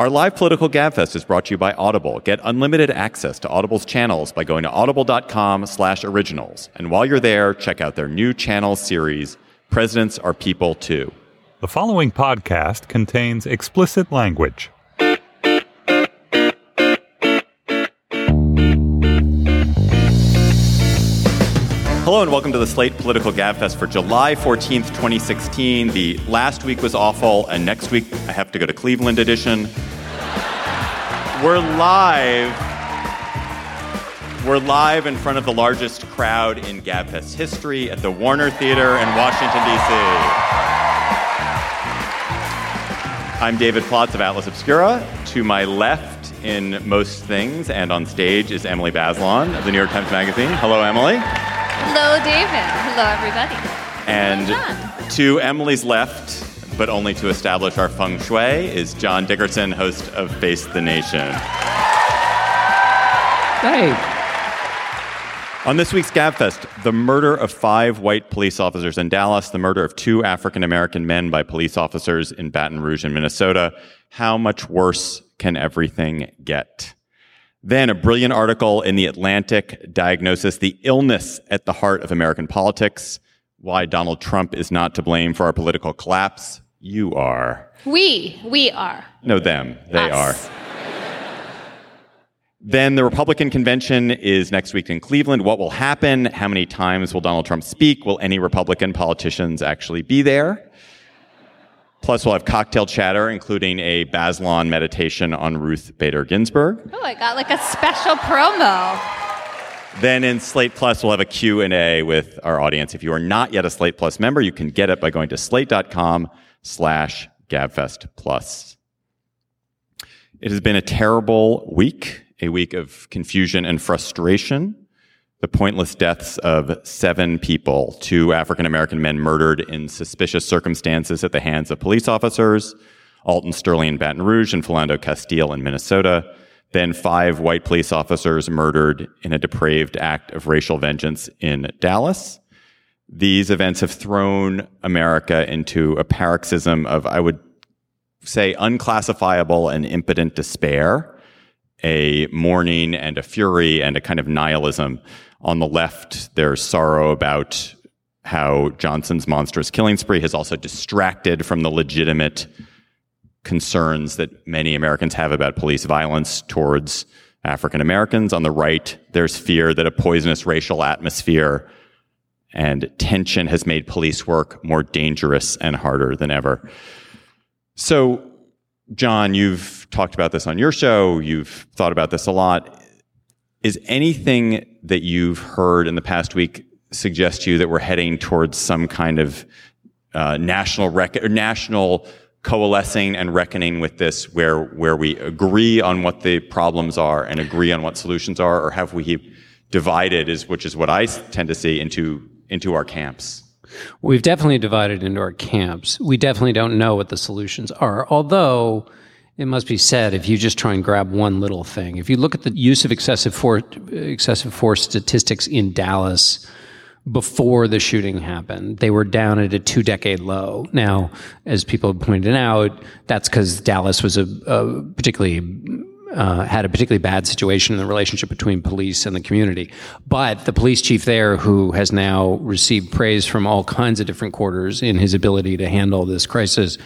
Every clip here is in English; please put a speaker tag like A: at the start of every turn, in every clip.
A: Our live political gabfest is brought to you by Audible. Get unlimited access to Audible's channels by going to audible.com slash originals. And while you're there, check out their new channel series, Presidents Are People Too.
B: The following podcast contains explicit language.
A: Hello and welcome to the Slate Political Gabfest for July 14th, 2016. The last week was awful, and next week I have to go to Cleveland edition. We're live. We're live in front of the largest crowd in Gabfest history at the Warner Theater in Washington, D.C. I'm David Plotz of Atlas Obscura. To my left in most things and on stage is Emily Bazelon of the New York Times Magazine. Hello, Emily.
C: Hello, David. Hello, everybody.
A: And to Emily's left, but only to establish our feng shui, is John Dickerson, host of Face the Nation.
D: Hey,
A: On this week's GabFest, the murder of five white police officers in Dallas, the murder of two African American men by police officers in Baton Rouge in Minnesota. How much worse can everything get? Then a brilliant article in The Atlantic diagnosis the illness at the heart of American politics, why Donald Trump is not to blame for our political collapse. You are.
C: We, we are.
A: No, them. They
C: Us.
A: are. Then the Republican convention is next week in Cleveland. What will happen? How many times will Donald Trump speak? Will any Republican politicians actually be there? Plus, we'll have cocktail chatter, including a Bazelon meditation on Ruth Bader Ginsburg.
C: Oh, I got like a special promo.
A: Then in Slate Plus, we'll have a Q&A with our audience. If you are not yet a Slate Plus member, you can get it by going to slate.com slash gabfest plus. It has been a terrible week, a week of confusion and frustration. The pointless deaths of seven people, two African American men murdered in suspicious circumstances at the hands of police officers, Alton Sterling in Baton Rouge and Philando Castile in Minnesota. Then five white police officers murdered in a depraved act of racial vengeance in Dallas. These events have thrown America into a paroxysm of, I would say, unclassifiable and impotent despair, a mourning and a fury and a kind of nihilism. On the left, there's sorrow about how Johnson's monstrous killing spree has also distracted from the legitimate concerns that many Americans have about police violence towards African Americans. On the right, there's fear that a poisonous racial atmosphere and tension has made police work more dangerous and harder than ever. So, John, you've talked about this on your show. You've thought about this a lot. Is anything that you've heard in the past week suggest to you that we're heading towards some kind of uh, national rec- national coalescing and reckoning with this, where where we agree on what the problems are and agree on what solutions are, or have we divided, is which is what I tend to see into into our camps?
D: we've definitely divided into our camps. We definitely don't know what the solutions are. Although it must be said, if you just try and grab one little thing, if you look at the use of excessive force, excessive force statistics in Dallas before the shooting happened, they were down at a two-decade low. Now, as people have pointed out, that's because Dallas was a, a particularly uh, had a particularly bad situation in the relationship between police and the community. But the police chief there, who has now received praise from all kinds of different quarters in his ability to handle this crisis,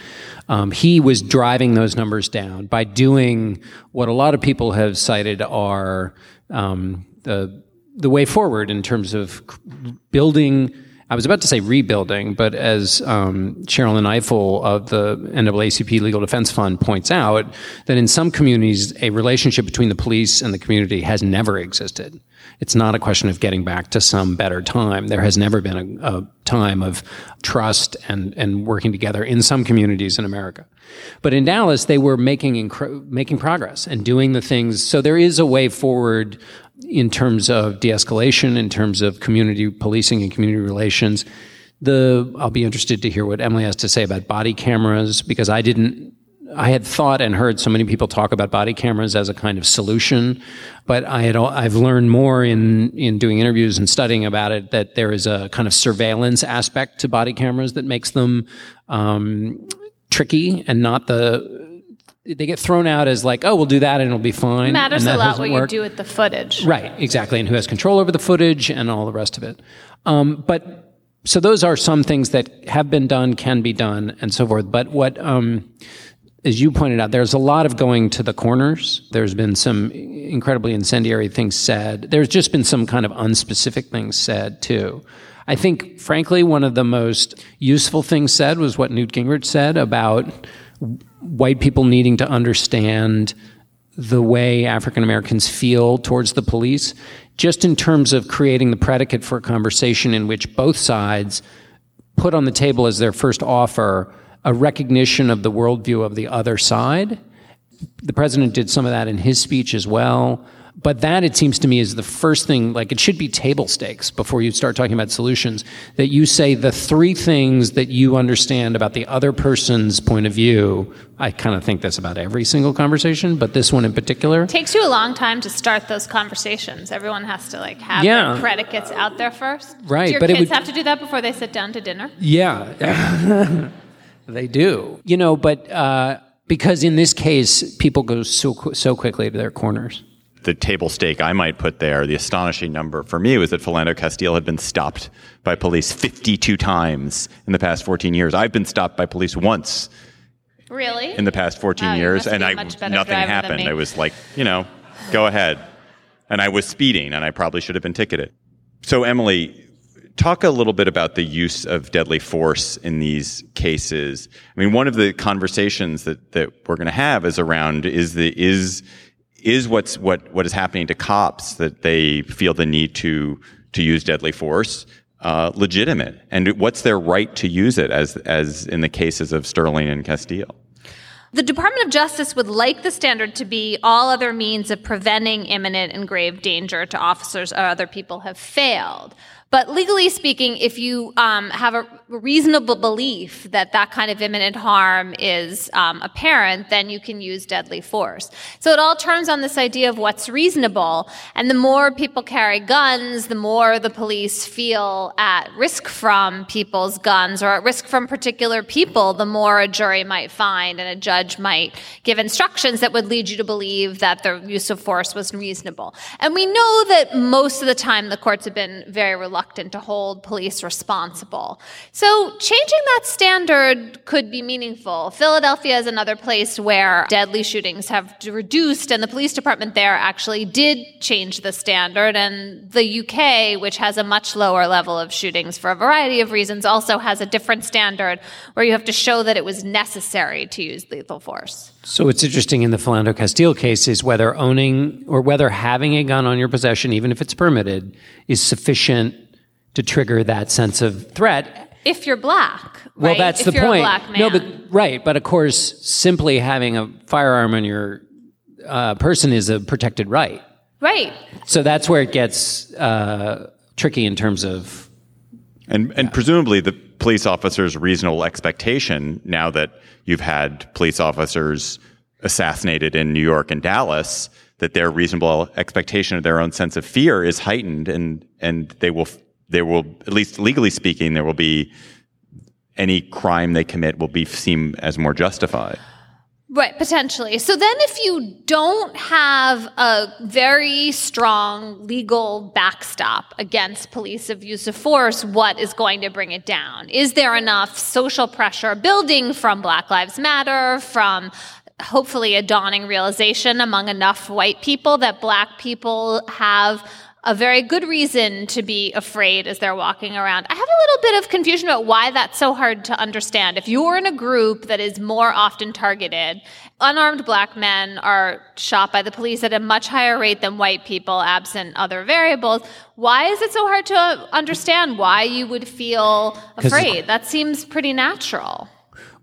D: um, he was driving those numbers down by doing what a lot of people have cited are um, the the way forward in terms of building. I was about to say rebuilding, but as um, Sherrilyn Ifill of the NAACP Legal Defense Fund points out, that in some communities, a relationship between the police and the community has never existed. It's not a question of getting back to some better time. There has never been a, a time of trust and, and working together in some communities in America. But in Dallas, they were making, making progress and doing the things. So there is a way forward in terms of de-escalation, in terms of community policing and community relations. The I'll be interested to hear what Emily has to say about body cameras because I didn't. I had thought and heard so many people talk about body cameras as a kind of solution, but I had I've learned more in in doing interviews and studying about it that there is a kind of surveillance aspect to body cameras that makes them um, tricky and not the they get thrown out as like, oh, we'll do that and it'll be fine.
C: It matters a lot what
D: work.
C: you do with the footage.
D: Right, exactly, and who has control over the footage and all the rest of it. Um, but so those are some things that have been done, can be done, and so forth. But what, um, as you pointed out, there's a lot of going to the corners. There's been some incredibly incendiary things said. There's just been some kind of unspecific things said too. I think, frankly, one of the most useful things said was what Newt Gingrich said about white people needing to understand the way African Americans feel towards the police, just in terms of creating the predicate for a conversation in which both sides put on the table as their first offer a recognition of the worldview of the other side. The president did some of that in his speech as well. But that, it seems to me, is the first thing, like it should be table stakes before you start talking about solutions. That you say the three things that you understand about the other person's point of view. I kind of think this about every single conversation, but this one in particular.
C: It takes you a long time to start those conversations. Everyone has to like have
D: Yeah.
C: their predicates out there first.
D: Right,
C: Do your
D: but
C: kids
D: would-
C: have to do that before they sit down to dinner?
D: Yeah, they do. You know, but uh, because in this case, people go so so quickly to their corners.
A: The table stake I might put there, the astonishing number for me was that Philando Castile had been stopped by police 52 times in the past 14 years. I've been stopped by police once
C: Really?
A: in the past 14
C: Wow,
A: years, and I nothing happened. I was like, you know, go ahead. And I was speeding, and I probably should have been ticketed. So, Emily, talk a little bit about the use of deadly force in these cases. I mean, one of the conversations that, that we're going to have is around is the is is what's what what is happening to cops that they feel the need to to use deadly force uh, legitimate, and what's their right to use it as as in the cases of Sterling and Castile.
C: The Department of Justice would like the standard to be all other means of preventing imminent and grave danger to officers or other people have failed. But legally speaking, if you um, have a reasonable belief that that kind of imminent harm is um, apparent, then you can use deadly force. So it all turns on this idea of what's reasonable. And the more people carry guns, the more the police feel at risk from people's guns or at risk from particular people, the more a jury might find and a judge might give instructions that would lead you to believe that the use of force was reasonable. And we know that most of the time the courts have been very reluctant to hold police responsible. So changing that standard could be meaningful. Philadelphia is another place where deadly shootings have reduced, and the police department there actually did change the standard. And the UK, which has a much lower level of shootings for a variety of reasons, also has a different standard where you have to show that it was necessary to use lethal force.
D: So what's interesting in the Philando Castile case is whether owning or whether having a gun on your possession, even if it's permitted, is sufficient to trigger that sense of threat.
C: If you're black,
D: Well,
C: right?
D: that's
C: if
D: the
C: you're
D: point.
C: A black man.
D: No, but right, but of course, simply having a firearm on your uh, person is a protected right.
C: right.
D: So that's where it gets uh, tricky in terms of
A: And and presumably the police officer's reasonable expectation now that you've had police officers assassinated in New York and Dallas that their reasonable expectation of their own sense of fear is heightened and and they will there will at least legally speaking there will be any crime they commit will be seen as more justified.
C: Right, potentially. So then, if you don't have a very strong legal backstop against police abuse of force, what is going to bring it down? Is there enough social pressure building from Black Lives Matter, from hopefully a dawning realization among enough white people that black people have a very good reason to be afraid as they're walking around. I have a little bit of confusion about why that's so hard to understand. If you're in a group that is more often targeted, unarmed black men are shot by the police at a much higher rate than white people, absent other variables. Why is it so hard to understand why you would feel afraid? That seems pretty natural.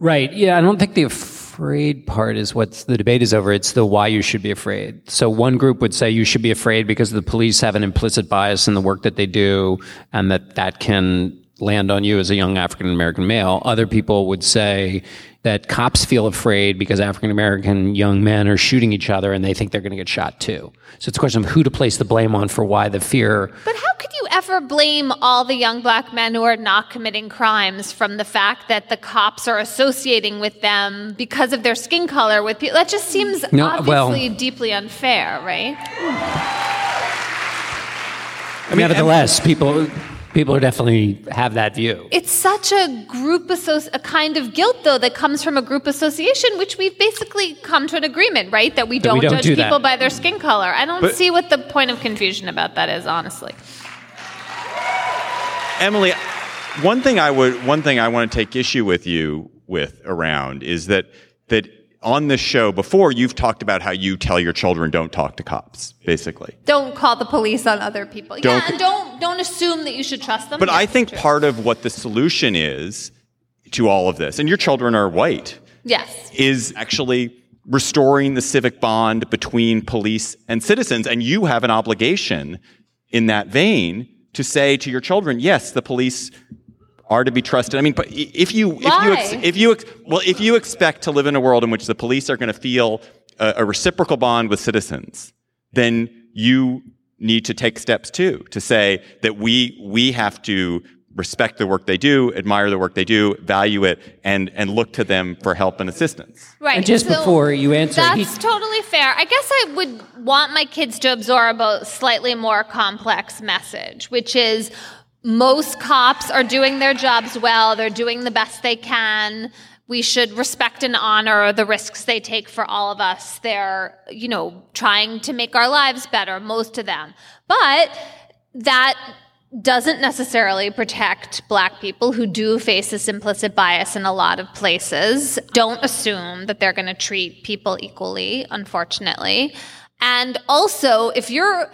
D: Right. Yeah, I don't think the afraid part is what the debate is over. It's the why you should be afraid. So one group would say you should be afraid because the police have an implicit bias in the work that they do and that that can land on you as a young African American male. Other people would say that cops feel afraid because African American young men are shooting each other and they think they're going to get shot too. So it's a question of who to place the blame on for why the fear.
C: But how could you ever blame all the young black men who are not committing crimes from the fact that the cops are associating with them because of their skin color with people? That just seems
D: No,
C: obviously
D: well-
C: deeply unfair, right?
D: Nevertheless, people people are definitely have that view.
C: It's such a group associ- a kind of guilt though that comes from a group association which we've basically come to an agreement, right? That we
D: That we
C: don't,
D: don't
C: judge
D: do that.
C: people by their skin color. I don't
A: But-
C: see what the point of confusion about that is, honestly.
A: Emily, one thing I would, one thing I want to take issue with you with around is that that on this show before you've talked about how you tell your children don't talk to cops, basically.
C: Don't call the police on other people.
A: Don't-
C: yeah, and don't don't assume that you should trust them.
A: But I think
C: true.
A: part of what the solution is to all of this, and your children are white,
C: Yes.
A: is actually restoring the civic bond between police and citizens. And you have an obligation in that vein to say to your children, yes, the police are to be trusted. I mean, but if you, if you, ex- if you, ex- well, if you expect to live in a world in which the police are going to feel a, a reciprocal bond with citizens, then you need to take steps too, to say that we, we have to respect the work they do, admire the work they do, value it, and, and look to them for help and assistance.
C: Right.
D: And just
C: so
D: before you answer,
C: that's
D: he-
C: totally fair. I guess I would want my kids to absorb a slightly more complex message, which is most cops are doing their jobs well. They're doing the best they can. We should respect and honor the risks they take for all of us. They're, you know, trying to make our lives better, most of them. But that doesn't necessarily protect black people who do face this implicit bias in a lot of places. Don't assume that they're going to treat people equally, unfortunately. And also, if you're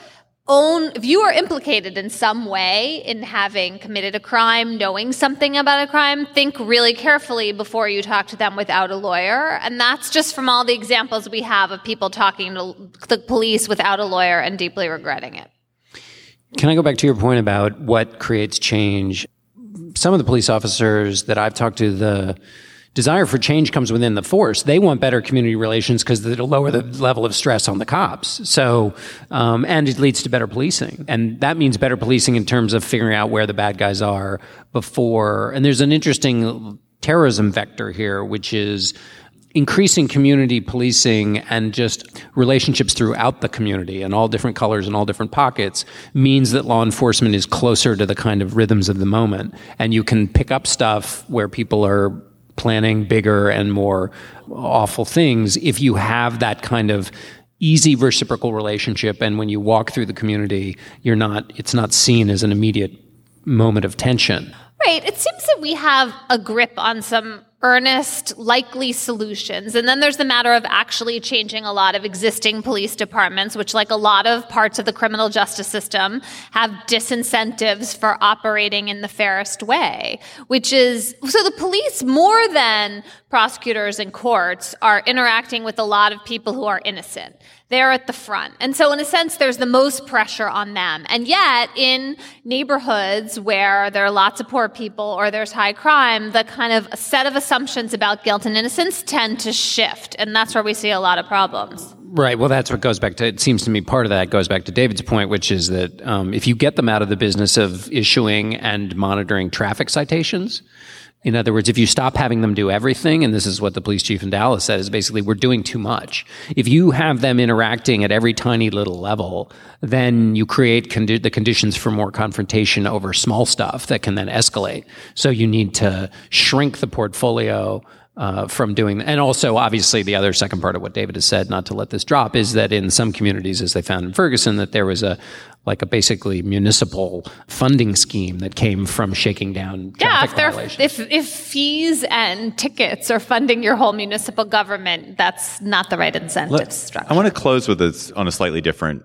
C: own if you are implicated in some way in having committed a crime knowing something about a crime think really carefully before you talk to them without a lawyer and that's just from all the examples we have of people talking to the police without a lawyer and deeply regretting it
D: Can I go back to your point about what creates change? Some of the police officers that I've talked to, the desire for change comes within the force. They want better community relations because it'll lower the level of stress on the cops. So, um, and it leads to better policing. And that means better policing in terms of figuring out where the bad guys are before. And there's an interesting terrorism vector here, which is increasing community policing and just relationships throughout the community and all different colors and all different pockets means that law enforcement is closer to the kind of rhythms of the moment. And you can pick up stuff where people are planning bigger and more awful things if you have that kind of easy reciprocal relationship and when you walk through the community you're not it's not seen as an immediate moment of tension
C: Right. It seems that we have a grip on some earnest, likely solutions. And then there's the matter of actually changing a lot of existing police departments, which, like a lot of parts of the criminal justice system, have disincentives for operating in the fairest way, which is so the police, more than prosecutors and courts, are interacting with a lot of people who are innocent. They're at the front. And so, in a sense, there's the most pressure on them. And yet, in neighborhoods where there are lots of poor people or there's high crime, the kind of set of assumptions about guilt and innocence tend to shift. And that's where we see a lot of problems.
D: Right. Well, that's what goes back to. It seems to me part of that goes back to David's point, which is that um, if you get them out of the business of issuing and monitoring traffic citations, in other words, if you stop having them do everything, and this is what the police chief in Dallas said, is basically we're doing too much. If you have them interacting at every tiny little level, then you create condi- the conditions for more confrontation over small stuff that can then escalate. So you need to shrink the portfolio uh, from doing and also obviously the other second part of what David has said, not to let this drop, is that in some communities, as they found in Ferguson, that there was a like a basically municipal funding scheme that came from shaking down
C: Yeah, if, they're, if, if fees and tickets are funding your whole municipal government, that's not the right incentive Let, structure.
A: I want to close with this on a slightly different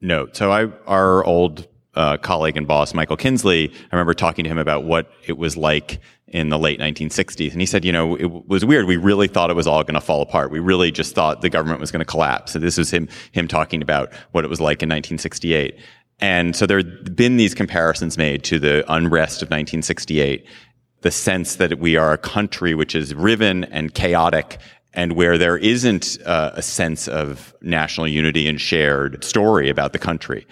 A: note. So I, our old uh, colleague and boss, Michael Kinsley, I remember talking to him about what it was like in the late 1960s. And he said, you know, it was weird. We really thought it was all going to fall apart. We really just thought the government was going to collapse. So this was him, him talking about what it was like in 1968. And so there have been these comparisons made to the unrest of 1968, the sense that we are a country which is riven and chaotic and where there isn't uh, a sense of national unity and shared story about the country.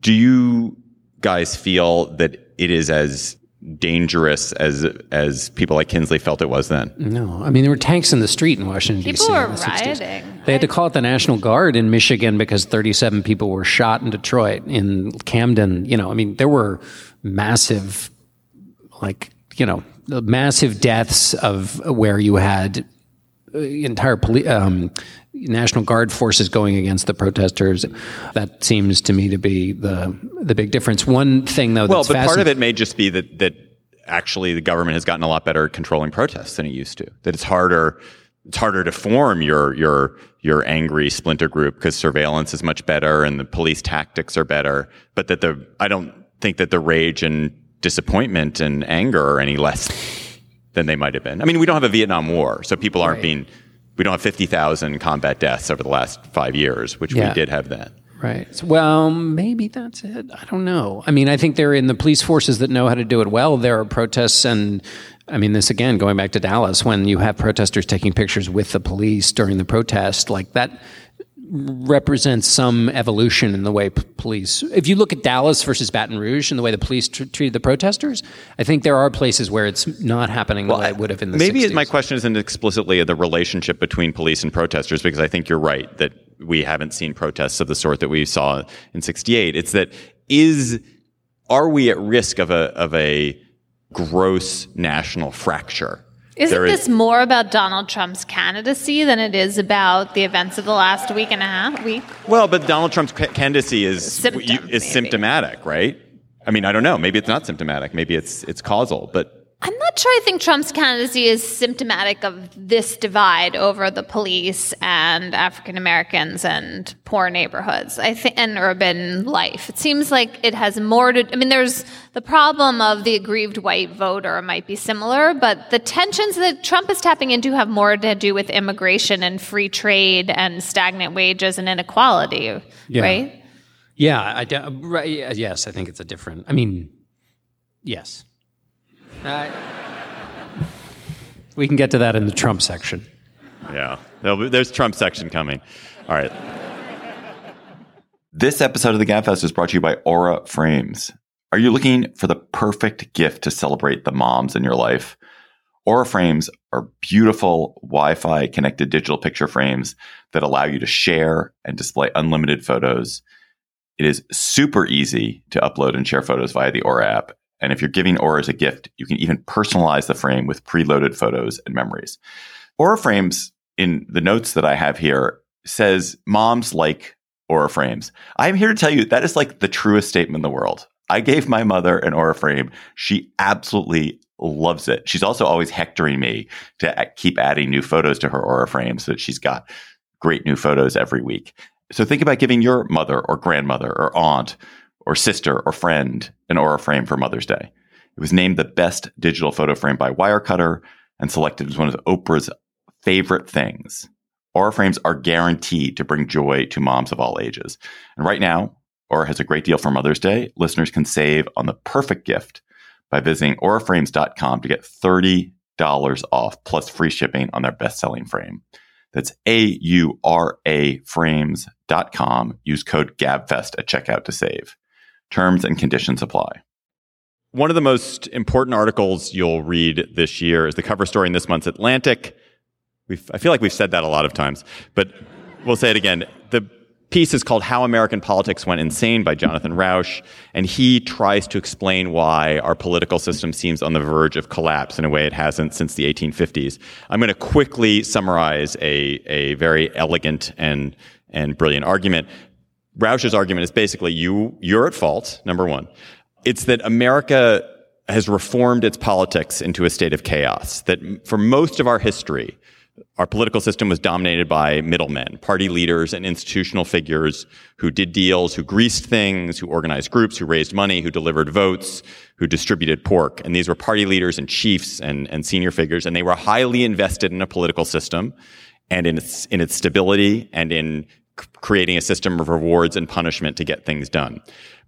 A: Do you guys feel that it is as dangerous as as people like Kinsley felt it was then.
D: No, I mean there were tanks in the street in Washington
C: People
D: D.C.
C: were
D: in the 60s.
C: rioting.
D: They had to call it the National Guard in Michigan because 37 people were shot in Detroit, in Camden. You know, I mean there were massive, like you know, massive deaths of where you had uh, entire police. Um, National Guard forces going against the protesters. That seems to me to be the the big difference. One thing, though, that's Well,
A: but part of it may just be that that actually the government has gotten a lot better at controlling protests than it used to. That it's harder it's harder to form your your your angry splinter group because surveillance is much better and the police tactics are better. But that the I don't think that the rage and disappointment and anger are any less than they might have been. I mean, we don't have a Vietnam War, so people aren't being we don't have 50,000 combat deaths over the last 5 years, which
D: Yeah.
A: we did have then.
D: Right. So- Well, maybe that's it. I don't know. I mean, I think they're in the police forces that know how to do it well. There are protests, and I mean, this again, going back to Dallas, when you have protesters taking pictures with the police during the protest, like that represents some evolution in the way p- police. If you look at Dallas versus Baton Rouge and the way the police tr- treated the protesters, I think there are places where it's not happening the way it would have in the
A: Maybe
D: 60s.
A: my question isn't explicitly the relationship between police and protesters, because I think you're right that we haven't seen protests of the sort that we saw in '68. It's that is are we at risk of a of a gross national fracture?
C: Isn't
A: is-
C: this more about Donald Trump's candidacy than it is about the events of the last week and a half week?
A: Well, but Donald Trump's ca- candidacy is
C: Symptom,
A: is
C: maybe.
A: symptomatic, right? I mean, I don't know. Maybe it's not symptomatic. Maybe it's it's causal. But
C: I'm not sure I think Trump's candidacy is symptomatic of this divide over the police and African Americans and poor neighborhoods. I think and urban life. It seems like it has more to I mean there's the problem of the aggrieved white voter might be similar, but the tensions that Trump is tapping into have more to do with immigration and free trade and stagnant wages and inequality,
D: Yeah.
C: right?
D: Yeah, I right, yeah, yes, I think it's a different. I mean, yes. Uh, we can get to that in the Trump section.
A: yeah, be- there's Trump section coming. All right.
E: This episode of the GabFest is brought to you by Aura Frames. Are you looking for the perfect gift to celebrate the moms in your life? Aura Frames are beautiful Wi Fi connected digital picture frames that allow you to share and display unlimited photos. It is super easy to upload and share photos via the Aura app. And if you're giving Aura as a gift, you can even personalize the frame with preloaded photos and memories. Aura Frames, in the notes that I have here, says moms like Aura frames. I'm here to tell you that is like the truest statement in the world. I gave my mother an Aura frame. She absolutely loves it. She's also always hectoring me to keep adding new photos to her Aura frame so that she's got great new photos every week. So think about giving your mother or grandmother or aunt or sister or friend an Aura frame for Mother's Day. It was named the best digital photo frame by Wirecutter and selected as one of Oprah's favorite things. Aura frames are guaranteed to bring joy to moms of all ages. And right now, Aura has a great deal for Mother's Day. Listeners can save on the perfect gift by visiting auraframes.com to get $30 off plus free shipping on their best selling frame. That's A U R A frames.com. Use code GABFEST at checkout to save. Terms and conditions apply.
A: One of the most important articles you'll read this year is the cover story in this month's Atlantic. We've, I feel like we've said that a lot of times, but we'll say it again. The piece is called How American Politics Went Insane by Jonathan Rauch, and he tries to explain why our political system seems on the verge of collapse in a way it hasn't since the 1850s. I'm going to quickly summarize a, a very elegant and, and brilliant argument. Rauch's argument is basically you, you're at fault, number one. It's that America has reformed its politics into a state of chaos. That for most of our history, our political system was dominated by middlemen, party leaders and institutional figures who did deals, who greased things, who organized groups, who raised money, who delivered votes, who distributed pork. And these were party leaders and chiefs and, and senior figures, and they were highly invested in a political system and in its, in its stability and in creating a system of rewards and punishment to get things done.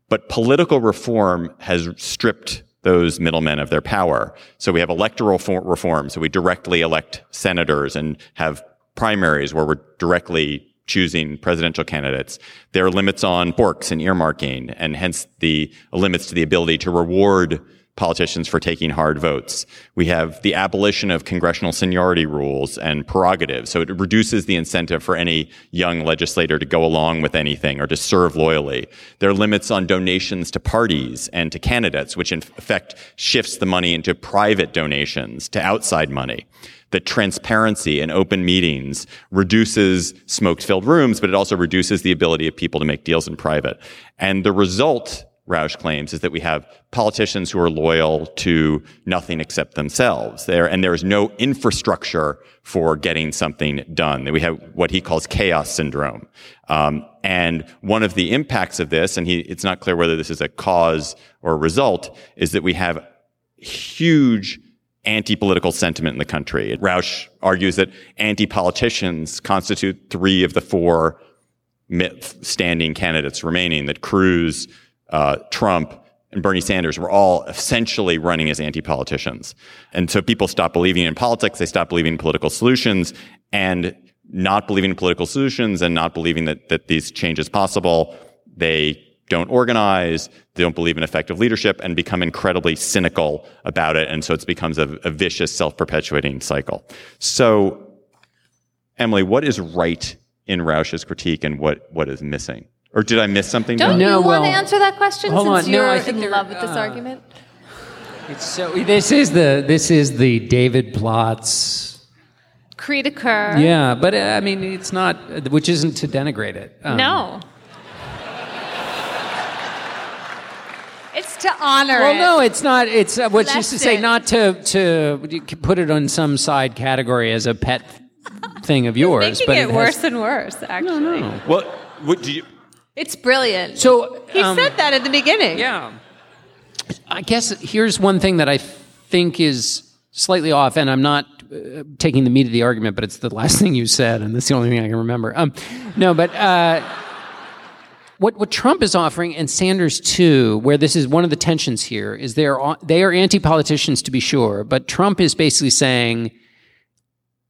A: But political reform has stripped those middlemen of their power. So we have electoral reform. So we directly elect senators and have primaries where we're directly choosing presidential candidates. There are limits on forks and earmarking and hence the limits to the ability to reward politicians for taking hard votes. We have the abolition of congressional seniority rules and prerogatives. So it reduces the incentive for any young legislator to go along with anything or to serve loyally. There are limits on donations to parties and to candidates, which in effect shifts the money into private donations to outside money. The transparency and open meetings reduces smoke filled rooms, but it also reduces the ability of people to make deals in private. And the result Rauch claims is that we have politicians who are loyal to nothing except themselves there, and there is no infrastructure for getting something done. We have what he calls chaos syndrome. Um, and one of the impacts of this, and he, it's not clear whether this is a cause or a result, is that we have huge anti-political sentiment in the country. Rauch argues that anti-politicians constitute three of the four standing candidates remaining, that Cruz, uh, Trump, and Bernie Sanders were all essentially running as anti-politicians. And so people stop believing in politics, they stop believing in political solutions, and not believing in political solutions and not believing that, that these changes possible, they don't organize, they don't believe in effective leadership, and become incredibly cynical about it. And so it becomes a, a vicious, self-perpetuating cycle. So, Emily, what is right in Rauch's critique and what, what is missing? Or did I miss something?
C: Don't
D: No,
C: you
D: well,
C: want to answer that question
D: hold
C: since
D: on. No,
C: you're
D: I think
C: in love with this
D: uh,
C: argument?
D: It's so this is the this is the David Plotz.
C: Creed occur.
D: Yeah, but uh, I mean it's not which isn't to denigrate it. Um,
C: No. It's to honor
D: Well,
C: it.
D: no, it's not. It's uh, what she used to say,
C: Lesson.
D: not to to you can put it on some side category as a pet thing of yours.
C: Making
D: but
C: it,
D: has-
C: worse and worse, actually.
D: No, no.
A: Well, what do you,
C: It's brilliant.
D: So
C: he
D: um,
C: said that at the beginning.
D: Yeah. I guess here's one thing that I think is slightly off, and I'm not uh, taking the meat of the argument, but it's the last thing you said, and that's the only thing I can remember. Um, no, but uh, what what Trump is offering, and Sanders too, where this is one of the tensions here, is they are they are anti politicians to be sure, but Trump is basically saying,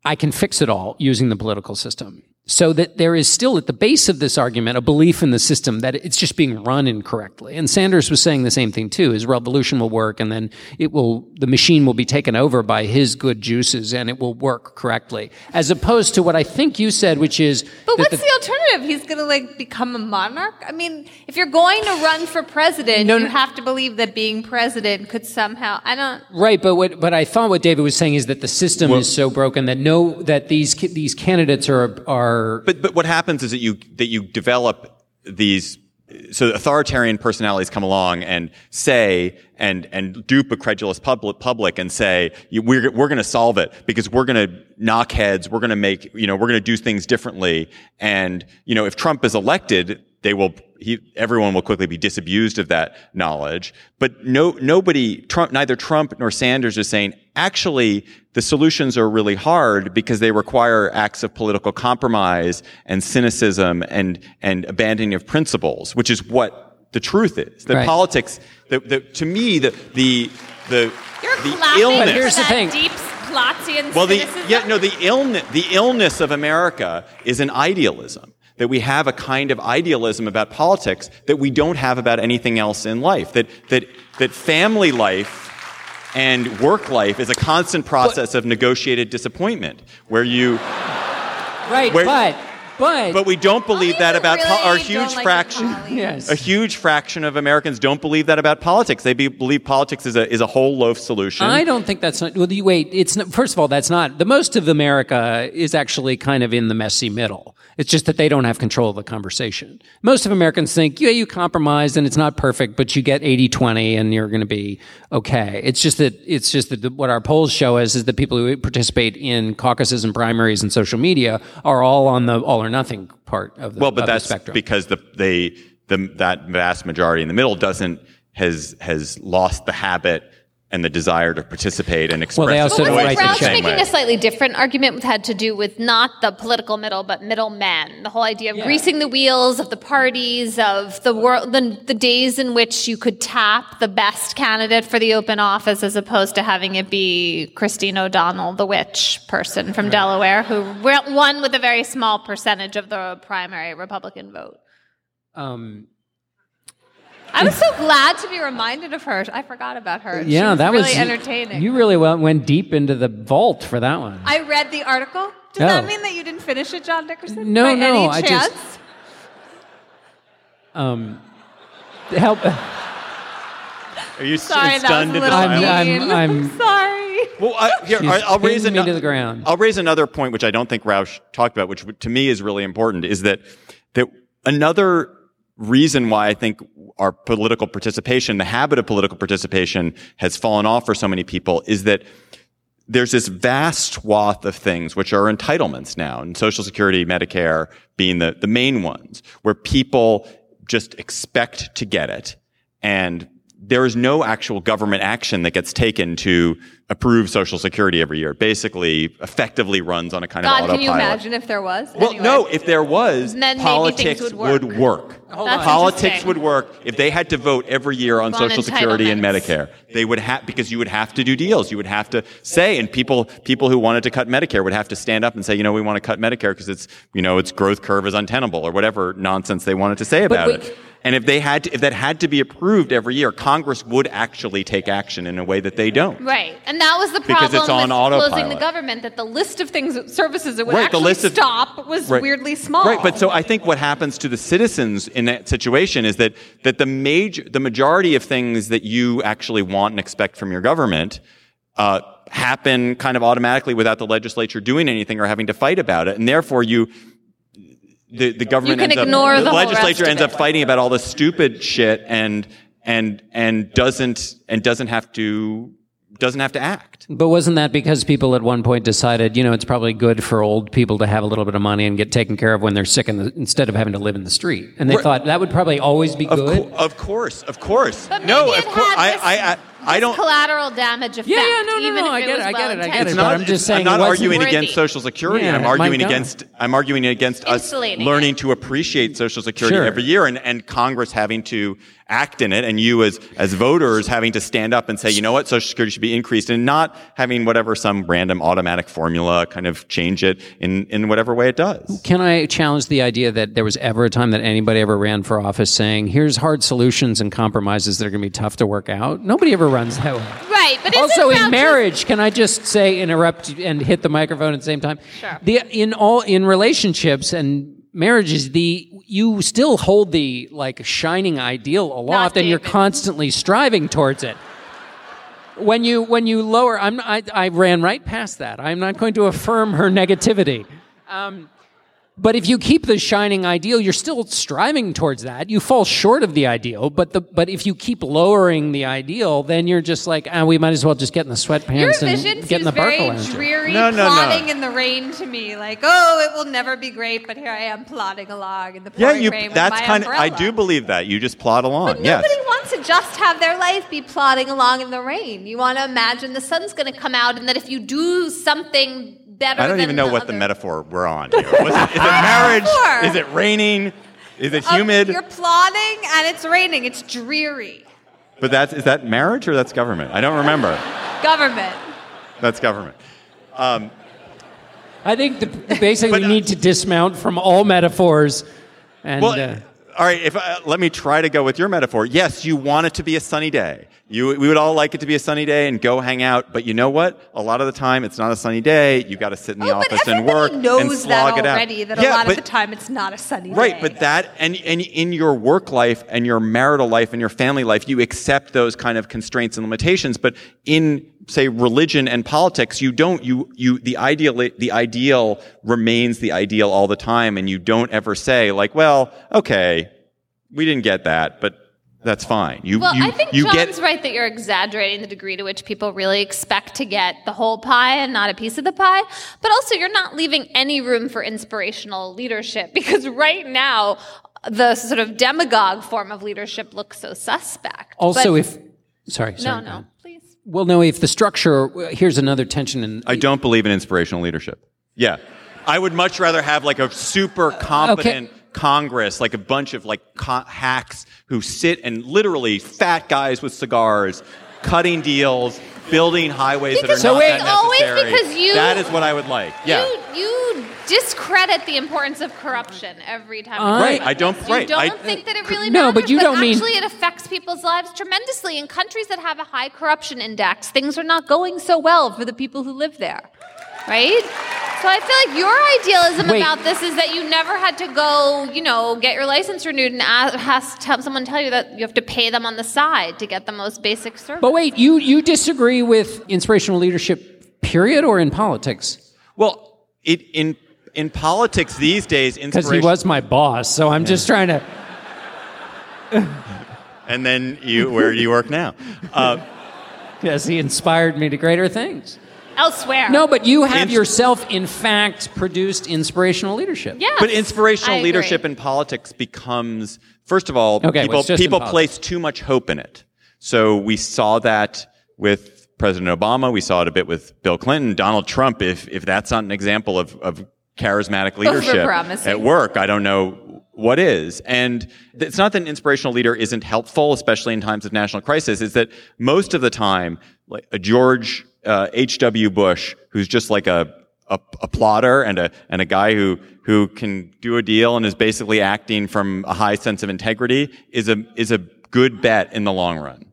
D: I can fix it all using the political system. So that there is still at the base of this argument a belief in the system that it's just being run incorrectly. And Sanders was saying the same thing too. His revolution will work and then it will, the machine will be taken over by his good juices and it will work correctly. As opposed to what I think you said, which is.
C: But
D: that
C: what's the, alternative? He's going to like become a monarch? I mean, if you're going to run for president,
D: No,
C: you
D: no.
C: have to believe that being president could somehow. I don't.
D: Right, but what but I thought what David was saying is that the system is so broken that no that these these candidates are are
A: But but what happens is that you that you develop these so authoritarian personalities come along and say and and dupe a credulous public public and say we're we're going to solve it because we're going to knock heads we're going to make you know we're going to do things differently. And you know if Trump is elected they will he, everyone will quickly be disabused of that knowledge but no nobody Trump neither Trump nor Sanders is saying actually the solutions are really hard because they require acts of political compromise and cynicism and and abandoning of principles which is what the truth is the
D: Right.
A: politics the, the to me the the the
C: You're
A: the
C: clapping
A: illness
C: for
D: here's the thing.
C: deep Plotzian
A: well, the
C: cynicism?
A: yeah, no, the illness, the illness of America is an idealism. That we have a kind of idealism about politics that we don't have about anything else in life. That that that family life and work life is a constant process of negotiated disappointment, where you.
D: right,
A: Where-
D: but but
A: But we don't believe that about
C: really
A: po- our huge
C: like
A: fraction.
D: yes.
A: A huge fraction of Americans don't believe that about politics. They be, believe politics is a is a whole loaf solution.
D: I don't think that's not. Well, you wait. It's not, first of all, that's not the most of America is actually kind of in the messy middle. It's just that they don't have control of the conversation. Most of Americans think, yeah, you compromised and it's not perfect, but you get 80-20 and you're going to be okay. It's just that it's just that the, what our polls show us is that people who participate in caucuses and primaries and social media are all on the all or nothing part of the,
A: Well, but that's
D: spectrum.
A: because the they the that vast majority in the middle doesn't has has lost the habit and the desire to participate and express.
D: Well, they also
A: its
D: don't
A: voice
D: write
A: in
D: the
A: Rauch
C: making a slightly different argument had to do with not the political middle, but middlemen. The whole idea of greasing the wheels of the parties, of the world, the, the days in which you could tap the best candidate for the open office, as opposed to having it be Christine O'Donnell, the witch person from Delaware, who won with a very small percentage of the primary Republican vote.
D: Um,
C: I was so glad to be reminded of her. I forgot about her. She
D: yeah,
C: was
D: that
C: really
D: was really
C: entertaining.
D: You really well went deep into the vault for that one.
C: I read the article. Does
D: Oh.
C: that mean that you didn't finish it, John Dickerson?
D: No,
C: by
D: no,
C: Any
D: I
C: chance?
D: just- um, help.
A: Are you
C: Sorry, that was
A: stunned
C: a
A: into
C: little
D: I'm-
A: silence?
D: I'm- I'm-
C: sorry.
A: Well, I, here,
D: She's
A: I'll raise
D: pinned me
A: ano-
D: to the ground.
A: I'll raise another point, which I don't think Rauch talked about, which to me is really important, is that that another reason why I think our political participation, the habit of political participation, has fallen off for so many people, is that there's this vast swath of things which are entitlements now, and Social Security, Medicare being the, the main ones, where people just expect to get it. And there is no actual government action that gets taken to approve Social Security every year. Basically, effectively runs on a kind
C: God,
A: of
C: can you
A: autopilot.
C: imagine if there was?
A: Well,
C: Anyway.
A: no, if there was,
C: Then
A: politics
C: would work.
A: work.
C: That's
A: Politics would work if they had to vote every year on
C: On
A: Social Security and. Medicare. They would have because you would have to do deals. You would have to say, and people people who wanted to cut Medicare would have to stand up and say, you know, we want to cut Medicare because it's you know its growth curve is untenable or whatever nonsense they wanted to say about
D: wait.
A: it. And if they had to, if that had to be approved every year, Congress would actually take action in a way that they don't.
C: Right, and that was the problem Because
A: it's on
C: with closing the government. That the list of things, services it would
A: Right, the
C: actually
A: list of-
C: stop was
A: Right.
C: weirdly small.
A: Right, but so I think what happens to the citizens in that situation is that that the major, the majority of things that you actually want and expect from your government uh, happen kind of automatically without the legislature doing anything or having to fight about it, and therefore you. The, the government
C: can
A: ends
C: ignore
A: up,
C: the whole
A: legislature
C: rest of
A: ends
C: it.
A: up fighting about all the stupid shit and and and doesn't and doesn't have to doesn't have to act.
D: But wasn't that because people at one point decided, you know, it's probably good for old people to have a little bit of money and get taken care of when they're sick in the, instead of having to live in the street? And they
A: Right.
D: thought that would probably always be
A: Of,
D: good.
A: co- of course, of course.
C: But
A: no,
C: maybe
A: of
C: it
A: course.
C: had
A: I, I, I, I don't.
C: collateral damage effect.
D: Yeah, yeah, no, no, no, I get
C: was
D: it, I get it, I get
C: well-intentioned.
D: it.
A: It's
D: but
A: not,
D: I'm just saying
A: I'm not arguing
C: worthy.
A: against Social Security.
D: Yeah,
A: I'm arguing against. I'm arguing against us learning
C: it.
A: to appreciate Social Security
D: Sure.
A: every year, and, and Congress having to act in it, and you as as voters having to stand up and say, you know what, Social Security should be increased, and not having whatever some random automatic formula kind of change it in in whatever way it does.
D: Can I challenge the idea that there was ever a time that anybody ever ran for office saying, here's hard solutions and compromises that are going to be tough to work out? Nobody ever runs that way.
C: Right, but
D: also
C: Rauch
D: in
C: just-
D: marriage can i just say interrupt and hit the microphone at the same time
C: Sure.
D: the in all in relationships and marriages the you still hold the like shining ideal aloft and you're constantly striving towards it. When you when you lower i'm i, I ran right past that. I'm not going to affirm her negativity. Um, but if you keep the shining ideal, you're still striving towards that. You fall short of the ideal, but the but if you keep lowering the ideal, then you're just like, ah, we might as well just get in the sweatpants and get in
C: seems
D: the
C: very
D: Barcalounger.
C: dreary,
A: No, no, no.
C: plodding in the rain to me. Like, oh, it will never be great, but here I am plodding along in the
A: Yeah, you.
C: rain with
A: That's
C: my
A: kind of. I do believe that you just plod along.
C: But
A: yes.
C: nobody wants to just have their life be plodding along in the rain. You want to imagine the sun's going to come out, and that if you do something better,
A: I don't
C: than
A: even know what the metaphor we're on. Here. Was it, is it marriage? Is it raining? Is it
C: Um,
A: humid?
C: You're plodding, and it's raining. It's dreary.
A: But that's is that marriage or that's government? I don't remember.
C: Government.
A: That's government.
D: I think the, basically
A: But,
D: we
A: uh,
D: need to dismount from all metaphors. And
A: Well,
D: uh,
A: all right. If uh, let me try to go with your metaphor. Yes, you want it to be a sunny day. You, we would all like it to be a sunny day and go hang out. But you know what? A lot of the time, it's not a sunny day. You got to sit in the
C: Oh,
A: office and work
C: knows
A: and
C: that
A: slog it out.
C: already. That
A: Yeah,
C: a lot
A: but-
C: of the time it's not a sunny
A: Right,
C: day.
A: but that and and in your work life and your marital life and your family life, you accept those kind of constraints and limitations. But in say religion and politics, you don't. You you the ideal the ideal remains the ideal all the time, and you don't ever say like, well, okay, we didn't get that, but that's fine. You
C: Well,
A: you
C: I think
A: you
C: John's
A: get
C: right that you're exaggerating the degree to which people really expect to get the whole pie and not a piece of the pie. But also, you're not leaving any room for inspirational leadership because right now, the sort of demagogue form of leadership looks so suspect.
D: also,
C: But-
D: if sorry,
C: no,
D: sorry,
C: no, please.
D: well, no. If the structure, here's another tension in.
A: I don't believe in inspirational leadership. Yeah. I would much rather have like a super uh, competent Congress, like a bunch of like co- hacks who sit and literally fat guys with cigars, cutting deals, building highways that are
C: Because
A: not
D: wait-
A: that
C: always
A: necessary.
C: because you-
A: that is what I would like. Yeah.
C: You, you discredit the importance of corruption every time. you
D: I-
C: talk
A: Right, I don't-
C: this. You
A: right,
C: don't
A: I-
C: think that it really matters.
D: No,
C: matters.
D: but you don't mean-
C: actually it affects people's lives tremendously. In countries that have a high corruption index, things are not going so well for the people who live there. Right? So I feel like your idealism
D: Wait.
C: about this is that you never had to go, you know, get your license renewed and ask, has to have someone tell you that you have to pay them on the side to get the most basic service.
D: but wait, you you disagree with inspirational leadership, period, or in politics?
A: Well, it, in in politics these days,
D: Because he was my boss, so I'm just trying to.
A: and then you, where do you work now? Uh,
D: Yes, he inspired me to greater things.
C: Elsewhere.
D: No, but you have
A: Ins-
D: yourself, in fact, produced inspirational leadership.
C: Yes,
A: But inspirational
C: I agree.
A: leadership in politics becomes, first of all,
D: Okay,
A: people,
D: it's just in
A: people place too much hope in it. So we saw that with President Obama. We saw it a bit with Bill Clinton, Donald Trump. If if that's not an example of, of charismatic leadership at work, I don't know what is. And it's not that an inspirational leader isn't helpful, especially in times of national crisis. Is that most of the time, like a George uh, H.W. Bush, who's just like a, a a plotter and a and a guy who who can do a deal and is basically acting from a high sense of integrity, is a is a good bet in the long run.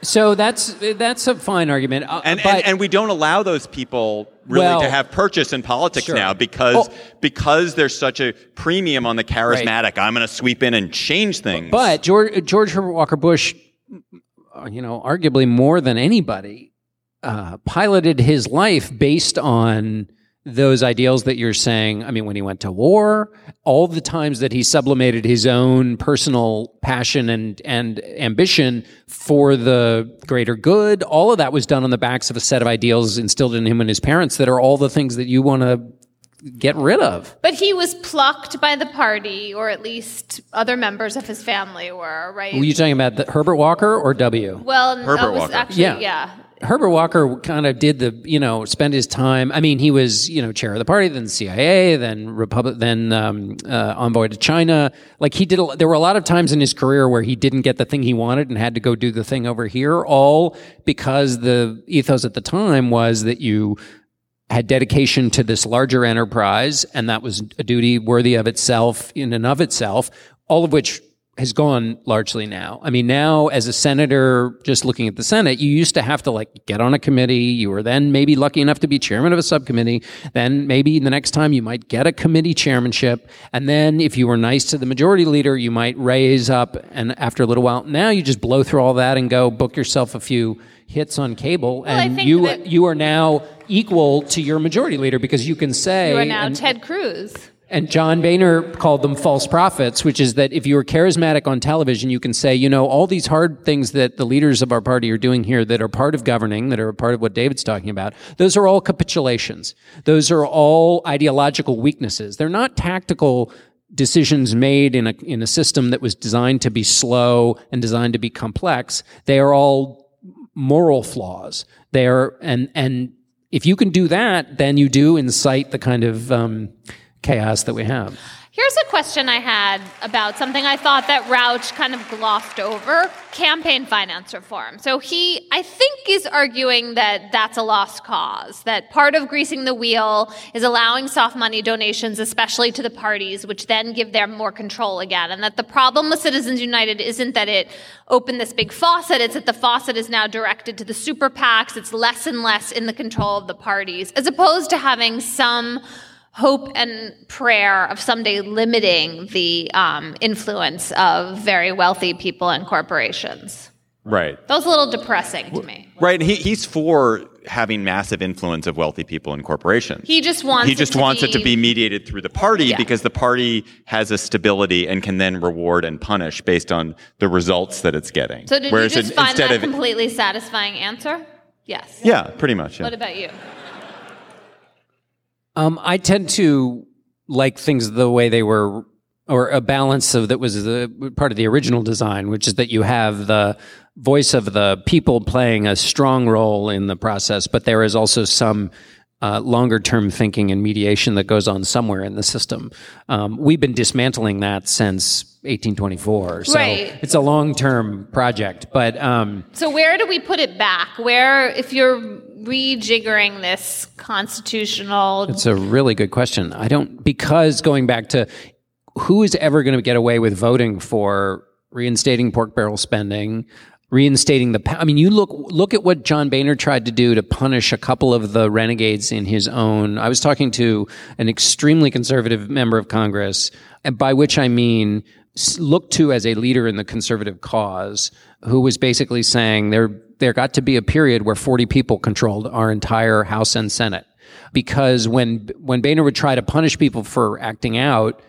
D: So that's that's a fine argument. Uh,
A: And,
D: but,
A: and and we don't allow those people really
D: Well,
A: to have purchase in politics
D: sure.
A: now because
D: Oh.
A: because there's such a premium on the charismatic. I'm going to sweep in and change things.
D: But George, George Herbert Walker Bush, uh, you know, arguably more than anybody, uh, piloted his life based on those ideals that you're saying. I mean, when he went to war, all the times that he sublimated his own personal passion and and ambition for the greater good, all of that was done on the backs of a set of ideals instilled in him and his parents that are all the things that you want to get rid of.
C: But he was plucked by the party, or at least other members of his family were, right?
D: Were you talking about the Herbert Walker or W?
C: well,
A: Herbert
C: was
A: Walker.
C: actually,
D: Yeah.
C: yeah.
D: Herbert Walker kind of did the, you know, spend his time. I mean, he was, you know, chair of the party, then CIA, then Republic, then um, uh, envoy to China. Like he did. A, there were a lot of times in his career where he didn't get the thing he wanted and had to go do the thing over here, all because the ethos at the time was that you had dedication to this larger enterprise, and that was a duty worthy of itself in and of itself. All of which has gone largely now. I mean, now as a senator, just looking at the Senate, you used to have to like get on a committee. You were then maybe lucky enough to be chairman of a subcommittee. Then maybe the next time you might get a committee chairmanship. And then if you were nice to the majority leader, you might raise up. And after a little while, now you just blow through all that and go book yourself a few hits on cable.
C: I
D: and you,
C: that-
D: you are now equal to your majority leader because you can say,
C: You are now
D: and-
C: Ted Cruz.
D: And John Boehner called them false prophets, which is that if you are charismatic on television, you can say, you know, all these hard things that the leaders of our party are doing here that are part of governing, that are part of what David's talking about, those are all capitulations. Those are all ideological weaknesses. They're not tactical decisions made in a, in a system that was designed to be slow and designed to be complex. They are all moral flaws. They are, and, and if you can do that, then you do incite the kind of, um, chaos that we have.
C: Here's a question I had about something I thought that Rauch kind of glossed over campaign finance reform. So he, I think, is arguing that that's a lost cause, that part of greasing the wheel is allowing soft money donations, especially to the parties, which then give them more control again. And that the problem with Citizens United isn't that it opened this big faucet, it's that the faucet is now directed to the super PACs, it's less and less in the control of the parties, as opposed to having some hope and prayer of someday limiting the um, influence of very wealthy people and corporations.
A: right.
C: That was a little depressing to me.
A: Right. And he, he's for having massive influence of wealthy people and corporations.
C: He just wants
A: he just
C: it to
A: wants
C: be,
A: it to be mediated through the party
C: Yeah.
A: because the party has a stability and can then reward and punish based on the results that it's getting.
C: So did
A: Whereas
C: you just
A: it-
C: find that
A: of
C: completely satisfying answer? Yes.
A: yeah, pretty much. Yeah.
C: What about you?
D: Um, I tend to like things the way they were or a balance of that was the part of the original design, which is that you have the voice of the people playing a strong role in the process, but there is also some uh, longer term thinking and mediation that goes on somewhere in the system. Um, we've been dismantling that since 1824, so
C: Right.
D: it's a long term project. But um,
C: So where do we put it back? Where, if you're rejiggering this constitutional,
D: It's a really good question. I don't because going back to who is ever going to get away with voting for reinstating pork barrel spending, reinstating the. I mean, you look look at what John Boehner tried to do to punish a couple of the renegades in his own. I was talking to an extremely conservative member of Congress, and by which I mean looked to as a leader in the conservative cause, who was basically saying there there got to be a period where 40 people controlled our entire House and Senate because when when Boehner would try to punish people for acting out,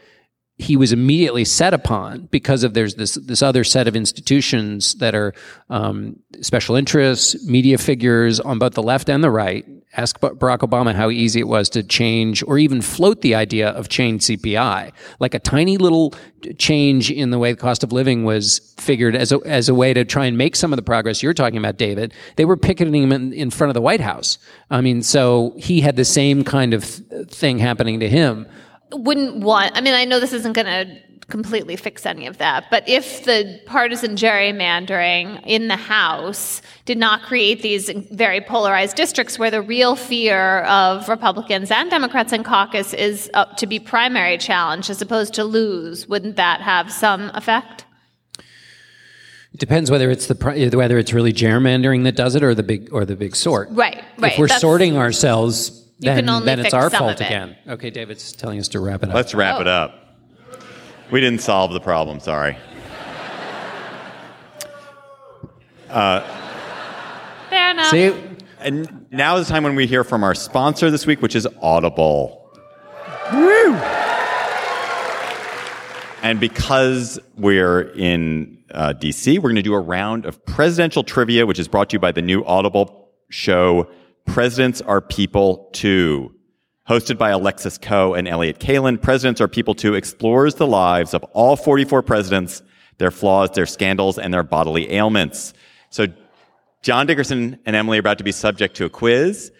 D: he was immediately set upon because of there's this this other set of institutions that are um, special interests, media figures on both the left and the right. Ask Barack Obama how easy it was to change or even float the idea of chained CPI, like a tiny little change in the way the cost of living was figured as a, as a way to try and make some of the progress you're talking about, David. They were picketing him in, in front of the White House. I mean, so he had the same kind of th- thing happening to him.
C: Wouldn't want, I mean, I know this isn't going to completely fix any of that, but if the partisan gerrymandering in the House did not create these very polarized districts where the real fear of Republicans and Democrats in caucus is up to be primary challenge as opposed to lose, wouldn't that have some effect?
D: It depends whether it's the whether it's really gerrymandering that does it or the big or the big sort.
C: Right, right.
D: If we're
C: That's-
D: sorting ourselves,
C: You
D: then,
C: can only
D: then it's our
C: some
D: fault
C: it.
D: again. Okay, David's telling us to wrap it up.
A: Let's wrap it up. We didn't solve the problem, sorry.
C: Fair enough.
D: See,
A: And now is the time when we hear from our sponsor this week, which is Audible. Woo! And because we're in uh, DC, we're going to do a round of presidential trivia, which is brought to you by the new Audible show, Presidents Are People Too. Hosted by Alexis Coe and Elliott Kalan, Presidents Are People Too explores the lives of all 44 presidents, their flaws, their scandals, and their bodily ailments. So John Dickerson and Emily are about to be subject to a quiz.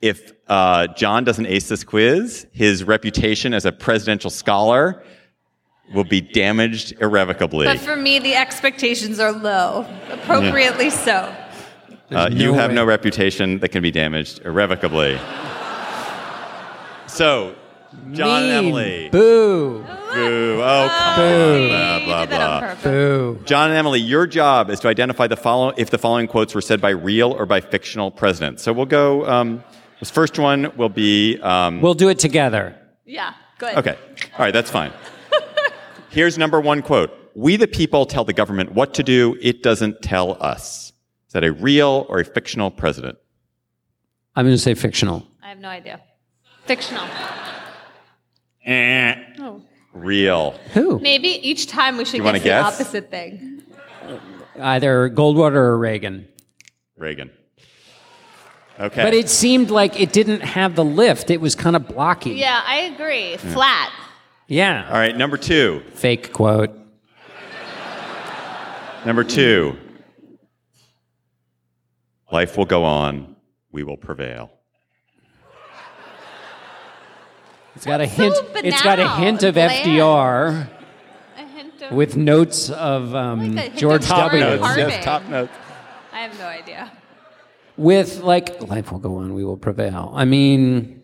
A: If uh, John doesn't ace this quiz, his reputation as a presidential scholar will be damaged irrevocably.
C: But for me, the expectations are low, appropriately so.
A: Uh, you have
D: way.
A: no reputation that can be damaged irrevocably. So, John and. Emily.
D: Boo.
A: Boo. Oh, come
D: Boo.
A: on. Blah, blah,
C: did that on
A: blah.
D: Boo.
A: John and Emily, your job is to identify the follow- if the following quotes were said by real or by fictional presidents. So we'll go. Um, this first one will be. Um,
D: We'll do it together.
C: Yeah, good.
A: okay. All right, that's fine. Here's number one quote We the people tell the government what to do, it doesn't tell us. Is that a real or a fictional president?
D: I'm going to say fictional.
C: I have no idea. Fictional.
A: Eh.
C: Oh.
A: Real.
D: Who?
C: Maybe each time we should
A: You wanna
C: guess the opposite thing.
D: Either Goldwater or Reagan.
A: Reagan. Okay.
D: But it seemed like it didn't have the lift. It was kind of blocky.
C: Yeah, I agree. Flat.
D: Yeah.
A: All right, number two.
D: Fake quote.
A: Number two. Life will go on. We will prevail.
D: It's got a
C: so
D: hint. It's got a hint of
C: and
D: FDR
C: A hint of
D: with notes of um,
C: Like
D: George
C: of Warren
D: W.
C: Harding.
A: Yes, top notes.
C: I have no idea.
D: With like, life will go on. We will prevail. I mean,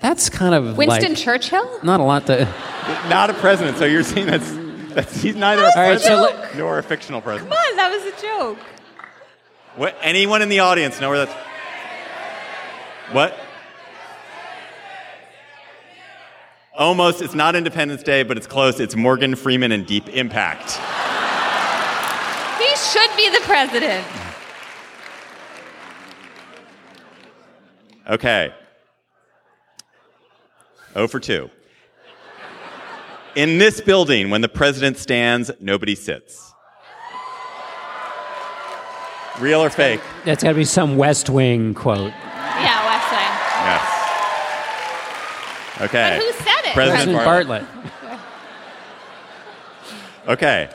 D: that's kind of
C: Winston
D: like,
C: Churchill?
D: not a lot to.
A: Not a president, so you're saying that's, that's he's neither a
D: All right, so
A: president
D: let-
A: nor a fictional president.
C: Come on, that was a joke.
A: What, anyone in the audience know where that's? What? Almost. It's not Independence Day, but it's close. It's Morgan Freeman and Deep Impact.
C: He should be the president.
A: Okay. Oh for 2. In this building, when the president stands, nobody sits. Real or fake?
D: That's got to be some West Wing quote.
C: Yeah, West Wing.
A: Yes. Okay.
C: But who said it?
A: President
D: President
A: Bartlet.
D: Bartlet.
A: Okay.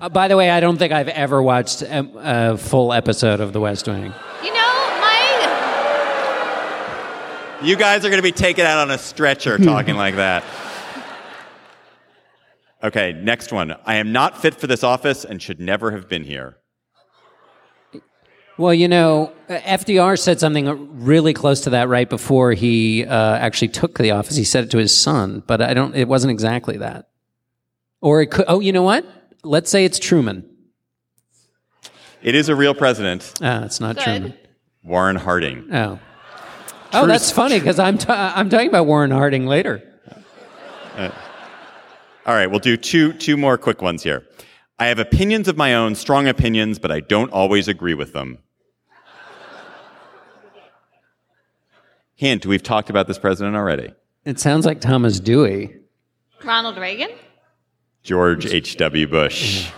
D: Uh, by the way, I don't think I've ever watched a, a full episode of The West Wing.
C: You know, my
A: You guys are going to be taken out on a stretcher talking like that. Okay, next one. I am not fit for this office and should never have been here.
D: Well, you know, uh, FDR said something really close to that right before he uh, actually took the office. He said it to his son, but I don't. It wasn't exactly that. Or it could. Oh, you know what? Let's say it's Truman.
A: It is a real president,
D: Ah, it's not
C: Good.
D: Truman.
A: Warren Harding.
D: Oh. Oh, that's funny because I'm t- I'm talking about Warren Harding later.
A: All right, we'll do two two more quick ones here. I have opinions of my own, strong opinions, but I don't always agree with them. Hint, we've talked about this president already.
D: It sounds like Thomas Dewey.
C: Ronald Reagan.
A: George H.W. Bush.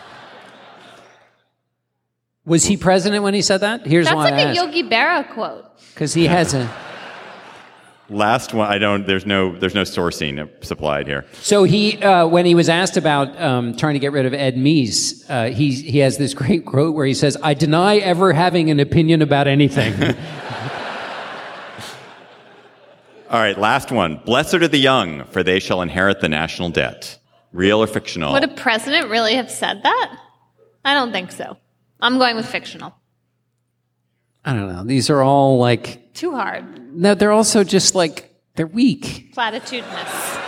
D: Was he president when he said that? Here's
C: That's
D: why
C: like
D: I
C: a Yogi Berra quote.
D: because he has a.
A: Last one, I don't. There's no. There's no sourcing supplied here.
D: So he, uh, when he was asked about um, trying to get rid of Ed Meese, uh, he he has this great quote where he says, "I deny ever having an opinion about anything."
A: All right, last one. Blessed are the young, for they shall inherit the national debt. Real or fictional?
C: Would a president really have said that? I don't think so. I'm going with fictional.
D: I don't know. These are all like
C: Too hard.
D: no, they're also just like they're weak.
C: Platitudinous.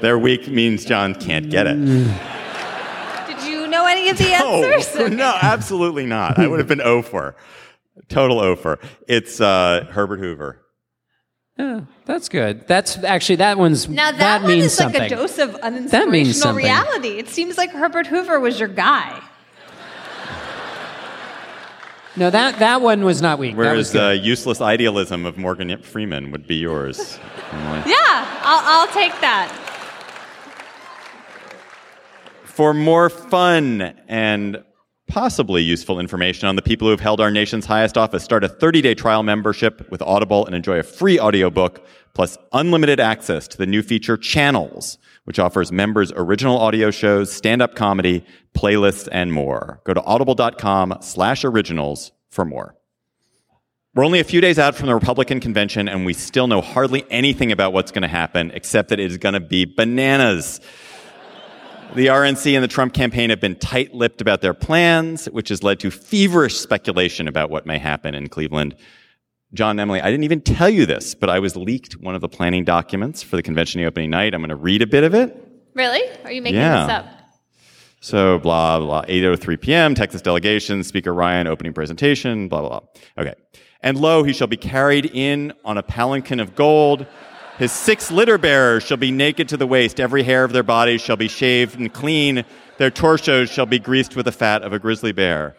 A: Their weak means John can't get it.
C: Did you know any of the answers?
A: No, no, absolutely not. I would have been O for. Total O for. It's uh, Herbert Hoover.
D: Yeah, that's good. That's actually that one's
C: Now that, one
D: means
C: is
D: something.
C: like a dose of
D: That means
C: uninspirational reality. It seems like Herbert Hoover was your guy.
D: No, that that one was not weak.
A: Whereas
D: good.
A: the useless idealism of Morgan Freeman would be yours. Emily.
C: Yeah, I'll, I'll take that.
A: For more fun and possibly useful information on the people who have held our nation's highest office, start a 30-day trial membership with Audible and enjoy a free audiobook plus unlimited access to the new feature Channels, which offers members original audio shows, stand-up comedy, playlists, and more. Go to audible.com slash originals for more. We're only a few days out from the Republican convention, and we still know hardly anything about what's going to happen, except that it is going to be bananas. The RNC and the Trump campaign have been tight lipped about their plans, which has led to feverish speculation about what may happen in Cleveland. John and Emily, I didn't even tell you this, but I was leaked one of the planning documents for the convention opening night. I'm going to read a bit of it.
C: Really? Are you making
A: Yeah.
C: this up?
A: So blah blah. 8:03 p.m. Texas delegation. Speaker Ryan opening presentation. Blah blah blah. Okay. And lo, he shall be carried in on a palanquin of gold. His six litter bearers shall be naked to the waist. Every hair of their bodies shall be shaved and clean. Their torsos shall be greased with the fat of a grizzly bear.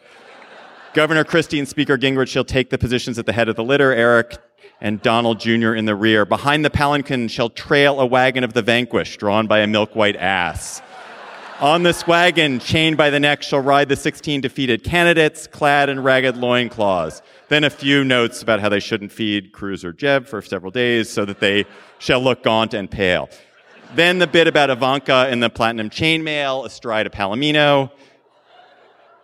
A: Governor Christie and Speaker Gingrich shall take the positions at the head of the litter. Eric and Donald Jr. in the rear. Behind the palanquin shall trail a wagon of the vanquished, drawn by a milk white ass. On this wagon, chained by the neck, shall ride the 16 defeated candidates, clad in ragged loincloths. Then a few notes about how they shouldn't feed Cruz or Jeb for several days so that they shall look gaunt and pale. Then the bit about Ivanka in the platinum chainmail astride a Palomino.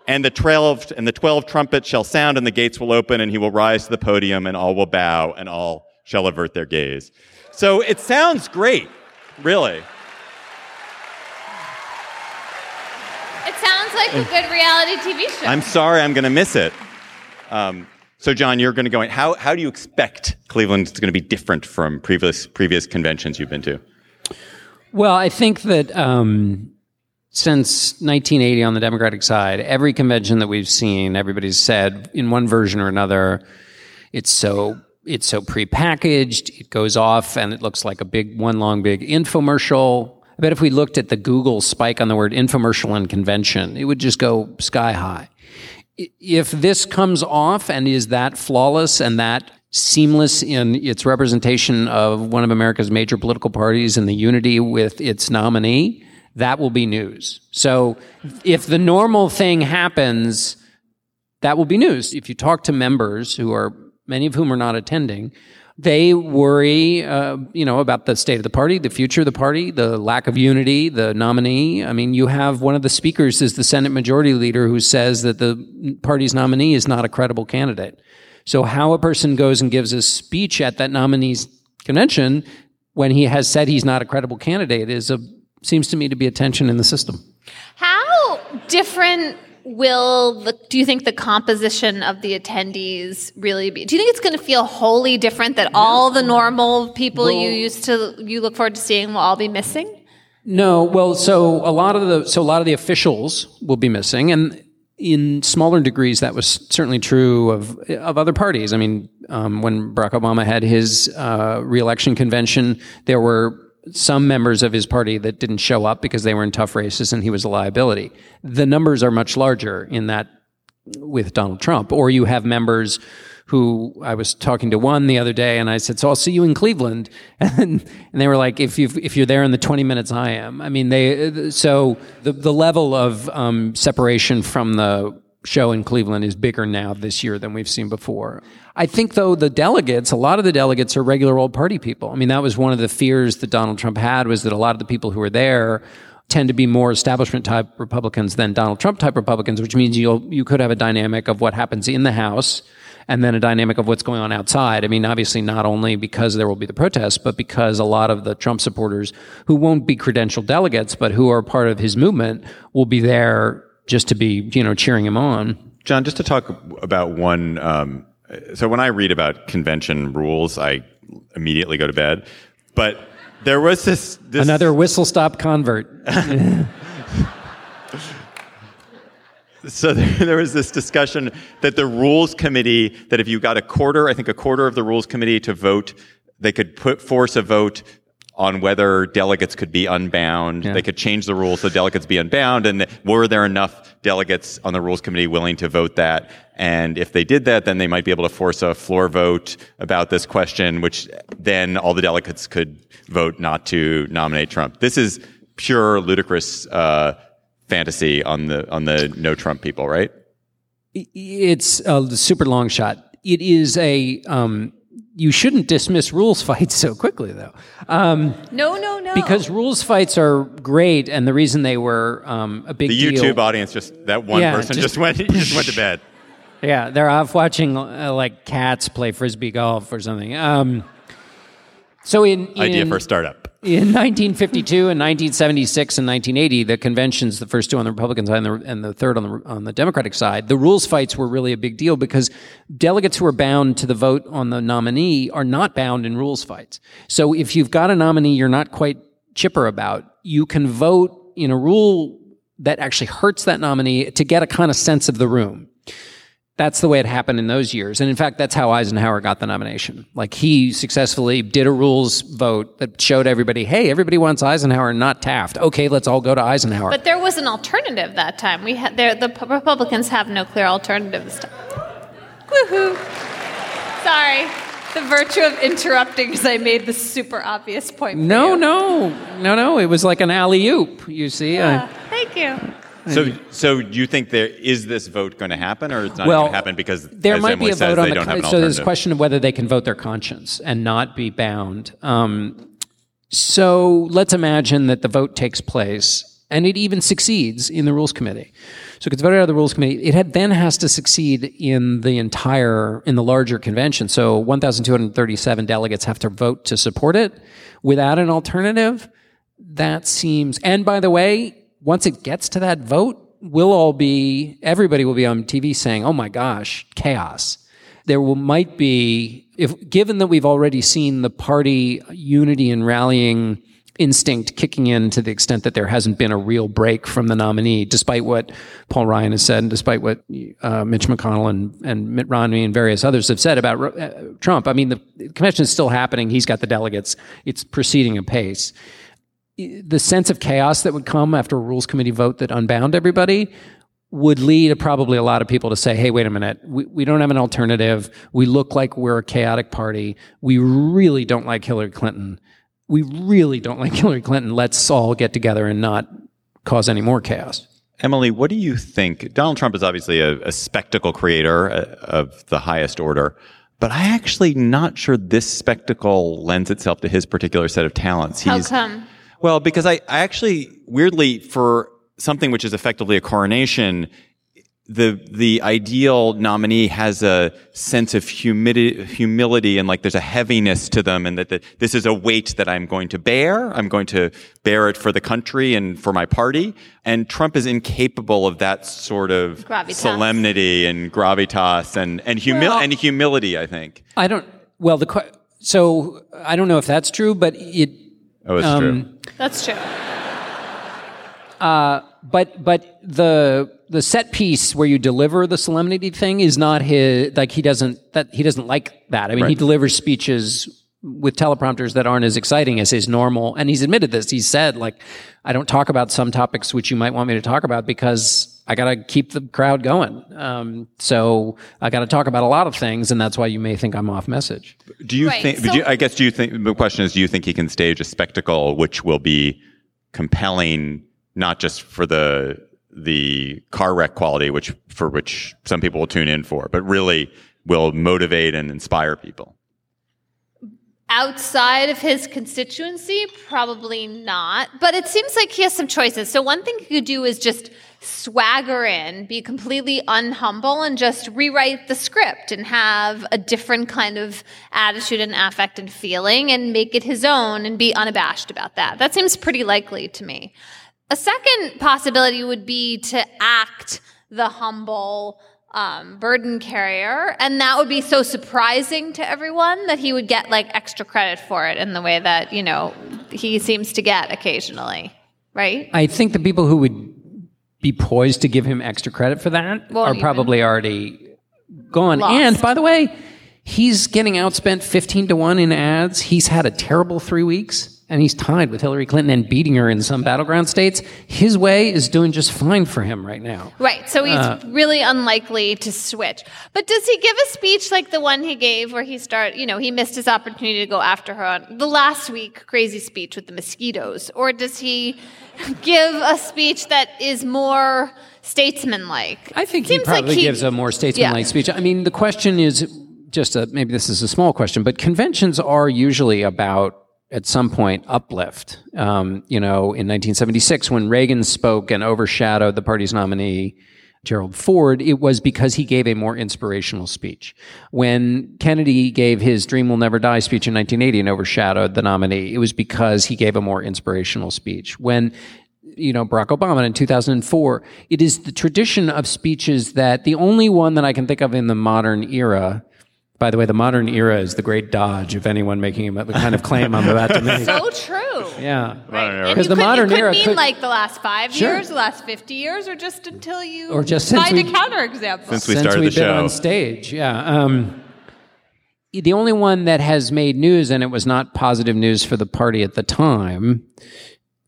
A: And the, 12, and the 12 trumpets shall sound, and the gates will open, and he will rise to the podium, and all will bow, and all shall avert their gaze. So it sounds great, really.
C: It sounds like a good reality TV show.
A: I'm sorry, I'm going to miss it. Um, so, John, you're going to go in. How, how do you expect Cleveland is going to be different from previous, previous conventions you've been to?
D: Well, I think that um, since 1980 on the Democratic side, every convention that we've seen, everybody's said in one version or another, it's so it's so prepackaged. It goes off and it looks like a big one long big infomercial. I bet if we looked at the Google spike on the word infomercial and convention, it would just go sky high. If this comes off and is that flawless and that seamless in its representation of one of America's major political parties and the unity with its nominee, that will be news. So if the normal thing happens, that will be news. If you talk to members who are, many of whom are not attending, They worry, uh, you know, about the state of the party, the future of the party, the lack of unity, the nominee. I mean, you have one of the speakers is the Senate Majority Leader who says that the party's nominee is not a credible candidate. So how a person goes and gives a speech at that nominee's convention when he has said he's not a credible candidate is a seems to me to be a tension in the system.
C: How different will the do you think the composition of the attendees really be do you think it's going to feel wholly different that all the normal people well, you used to you look forward to seeing will all be missing?
D: No well so a lot of the so a lot of the officials will be missing and in smaller degrees that was certainly true of of other parties. I mean um, when barack obama had his uh, reelection convention there were some members of his party that didn't show up because they were in tough races and he was a liability. The numbers are much larger in that with Donald Trump. Or you have members who I was talking to one the other day and I said, so I'll see you in Cleveland. And, and they were like, if you if you're there in the 20 minutes I am. I mean, they, so the, the level of um, separation from the show in Cleveland is bigger now this year than we've seen before. I think, though, the delegates, a lot of the delegates are regular old party people. I mean, that was one of the fears that Donald Trump had was that a lot of the people who were there tend to be more establishment type Republicans than Donald Trump type Republicans, which means you you could have a dynamic of what happens in the House and then a dynamic of what's going on outside. I mean, obviously not only because there will be the protests, but because a lot of the Trump supporters who won't be credentialed delegates, but who are part of his movement will be there just to be, you know, cheering him on.
A: John, just to talk about one. Um, so when I read about convention rules, I immediately go to bed. But there was this, this
D: another whistle stop convert.
A: so there, there, was this discussion that the rules committee that if you got a quarter, I think a quarter of the rules committee to vote, they could put force a vote on whether delegates could be unbound. Yeah. They could change the rules so delegates be unbound. And were there enough delegates on the rules committee willing to vote that? And if they did that, then they might be able to force a floor vote about this question, which then all the delegates could vote not to nominate Trump. This is pure ludicrous uh, fantasy on the on the no Trump people, right?
D: It's a super long shot. It is a um, you shouldn't dismiss rules fights so quickly, though. Um,
C: no, no, no.
D: Because rules fights are great, and the reason they were um, a big
A: the
D: deal,
A: YouTube audience just that one yeah, person just, just went just went to bed.
D: Yeah, they're off watching uh, like cats play frisbee golf or something. Um, so in, in
A: idea for a startup.
D: In 1952 and 1976 and 1980, the conventions, the first two on the Republican side and the, and the third on the, on the Democratic side, the rules fights were really a big deal because delegates who are bound to the vote on the nominee are not bound in rules fights. So if you've got a nominee you're not quite chipper about, you can vote in a rule that actually hurts that nominee to get a kind of sense of the room that's the way it happened in those years. And in fact, that's how Eisenhower got the nomination. Like he successfully did a rules vote that showed everybody, hey, everybody wants Eisenhower, not Taft. Okay, let's all go to Eisenhower.
C: But there was an alternative that time. We had there, the Republicans have no clear alternative this time. Woohoo! Sorry. The virtue of interrupting because I made the super obvious point.
D: no,
C: you.
D: no, no, no. It was like an alley oop. You see.
C: Yeah, I, thank you.
A: So, so do you think there is this vote going to happen, or it's not
D: well,
A: going to happen because
D: there might
A: Emily
D: be a vote
A: on
D: the. so there's a question of whether they can vote their conscience and not be bound. Um, so let's imagine that the vote takes place and it even succeeds in the rules committee. So it gets voted out of the rules committee. It had, then has to succeed in the entire in the larger convention. So 1,237 delegates have to vote to support it. Without an alternative, that seems. And by the way, once it gets to that vote, we'll all be, everybody will be on TV saying, oh my gosh, chaos. There will, might be, if, given that we've already seen the party unity and rallying instinct kicking in to the extent that there hasn't been a real break from the nominee, despite what Paul Ryan has said and despite what uh, Mitch McConnell and, and Mitt Romney and various others have said about uh, Trump. I mean, the convention is still happening. He's got the delegates. It's proceeding apace the sense of chaos that would come after a rules committee vote that unbound everybody would lead probably a lot of people to say, hey, wait a minute, we, we don't have an alternative. We look like we're a chaotic party. We really don't like Hillary Clinton. We really don't like Hillary Clinton. Let's all get together and not cause any more chaos.
A: Emily, what do you think? Donald Trump is obviously a, a spectacle creator uh, of the highest order. but I actually not sure this spectacle lends itself to his particular set of talents.
C: How come?
A: Well, because I, I actually weirdly for something which is effectively a coronation, the the ideal nominee has a sense of humility, humility and like there's a heaviness to them, and that the, this is a weight that I'm going to bear. I'm going to bear it for the country and for my party. And Trump is incapable of that sort of
C: Gravitas.
A: solemnity and gravitas and and, humil-
D: Well-
A: and humility. I think.
D: I don't. Well, the so I don't know if that's true, but it.
A: Oh, it's
D: Um,
A: true.
C: That's true.
D: Uh, but but the the set piece where you deliver the solemnity thing is not his. Like he doesn't that he doesn't like that. I mean, he delivers speeches with teleprompters that aren't as exciting as his normal. And he's admitted this. He said like, I don't talk about some topics which you might want me to talk about because. I got to keep the crowd going. Um, so I got to talk about a lot of things, and that's why you may think I'm off message.
A: Do you
C: Right,
A: think?
C: so-
A: do you, I guess. Do you think? The question is: Do you think he can stage a spectacle which will be compelling, not just for the the car wreck quality, which for which some people will tune in for, but really will motivate and inspire people?
C: Outside of his constituency, probably not. But it seems like he has some choices. So one thing he could do is just swagger in, be completely unhumble, and just rewrite the script and have a different kind of attitude and affect and feeling and make it his own and be unabashed about that. That seems pretty likely to me. A second possibility would be to act the humble um, burden carrier, and that would be so surprising to everyone that he would get like extra credit for it in the way that you know he seems to get occasionally, right?
D: I think the people who would be poised to give him extra credit for that
C: Won't
D: are
C: even.
D: probably already gone.
C: Lost.
D: And by the way, he's getting outspent 15 to 1 in ads. He's had a terrible three weeks. And he's tied with Hillary Clinton and beating her in some battleground states. His way is doing just fine for him right now.
C: Right. So he's
D: Uh,
C: really unlikely to switch. But does he give a speech like the one he gave where he start, you know, he missed his opportunity to go after her on the last week crazy speech with the mosquitoes? Or does he give a speech that is more statesmanlike?
D: I think he
C: Seems like
D: probably gives a more statesmanlike
C: Yeah.
D: speech. I mean, the question is just a, maybe this is a small question, but conventions are usually about at some point uplift. Um, you know, in 1976, when Reagan spoke and overshadowed the party's nominee. Gerald Ford, it was because he gave a more inspirational speech. When Kennedy gave his Dream Will Never Die speech in 1980 and overshadowed the nominee, it was because he gave a more inspirational speech. When you know, Barack Obama in 2004. It is the tradition of speeches that the only one that I can think of in the modern era. By the way, the modern era is the great dodge of anyone making the kind of claim I'm about to make.
C: So true.
D: yeah.
C: Right.
D: Because
C: you
D: the
C: could,
D: modern
C: it could
D: era
C: mean
D: could-
C: like the last five
D: Sure.
C: years, the last 50 years, or just until you
D: Or just since
C: find a counterexample.
A: Since we
D: Since
A: started
D: we've
A: the
D: been
A: show.
D: on stage, yeah. Um, the only one that has made news, and it was not positive news for the party at the time,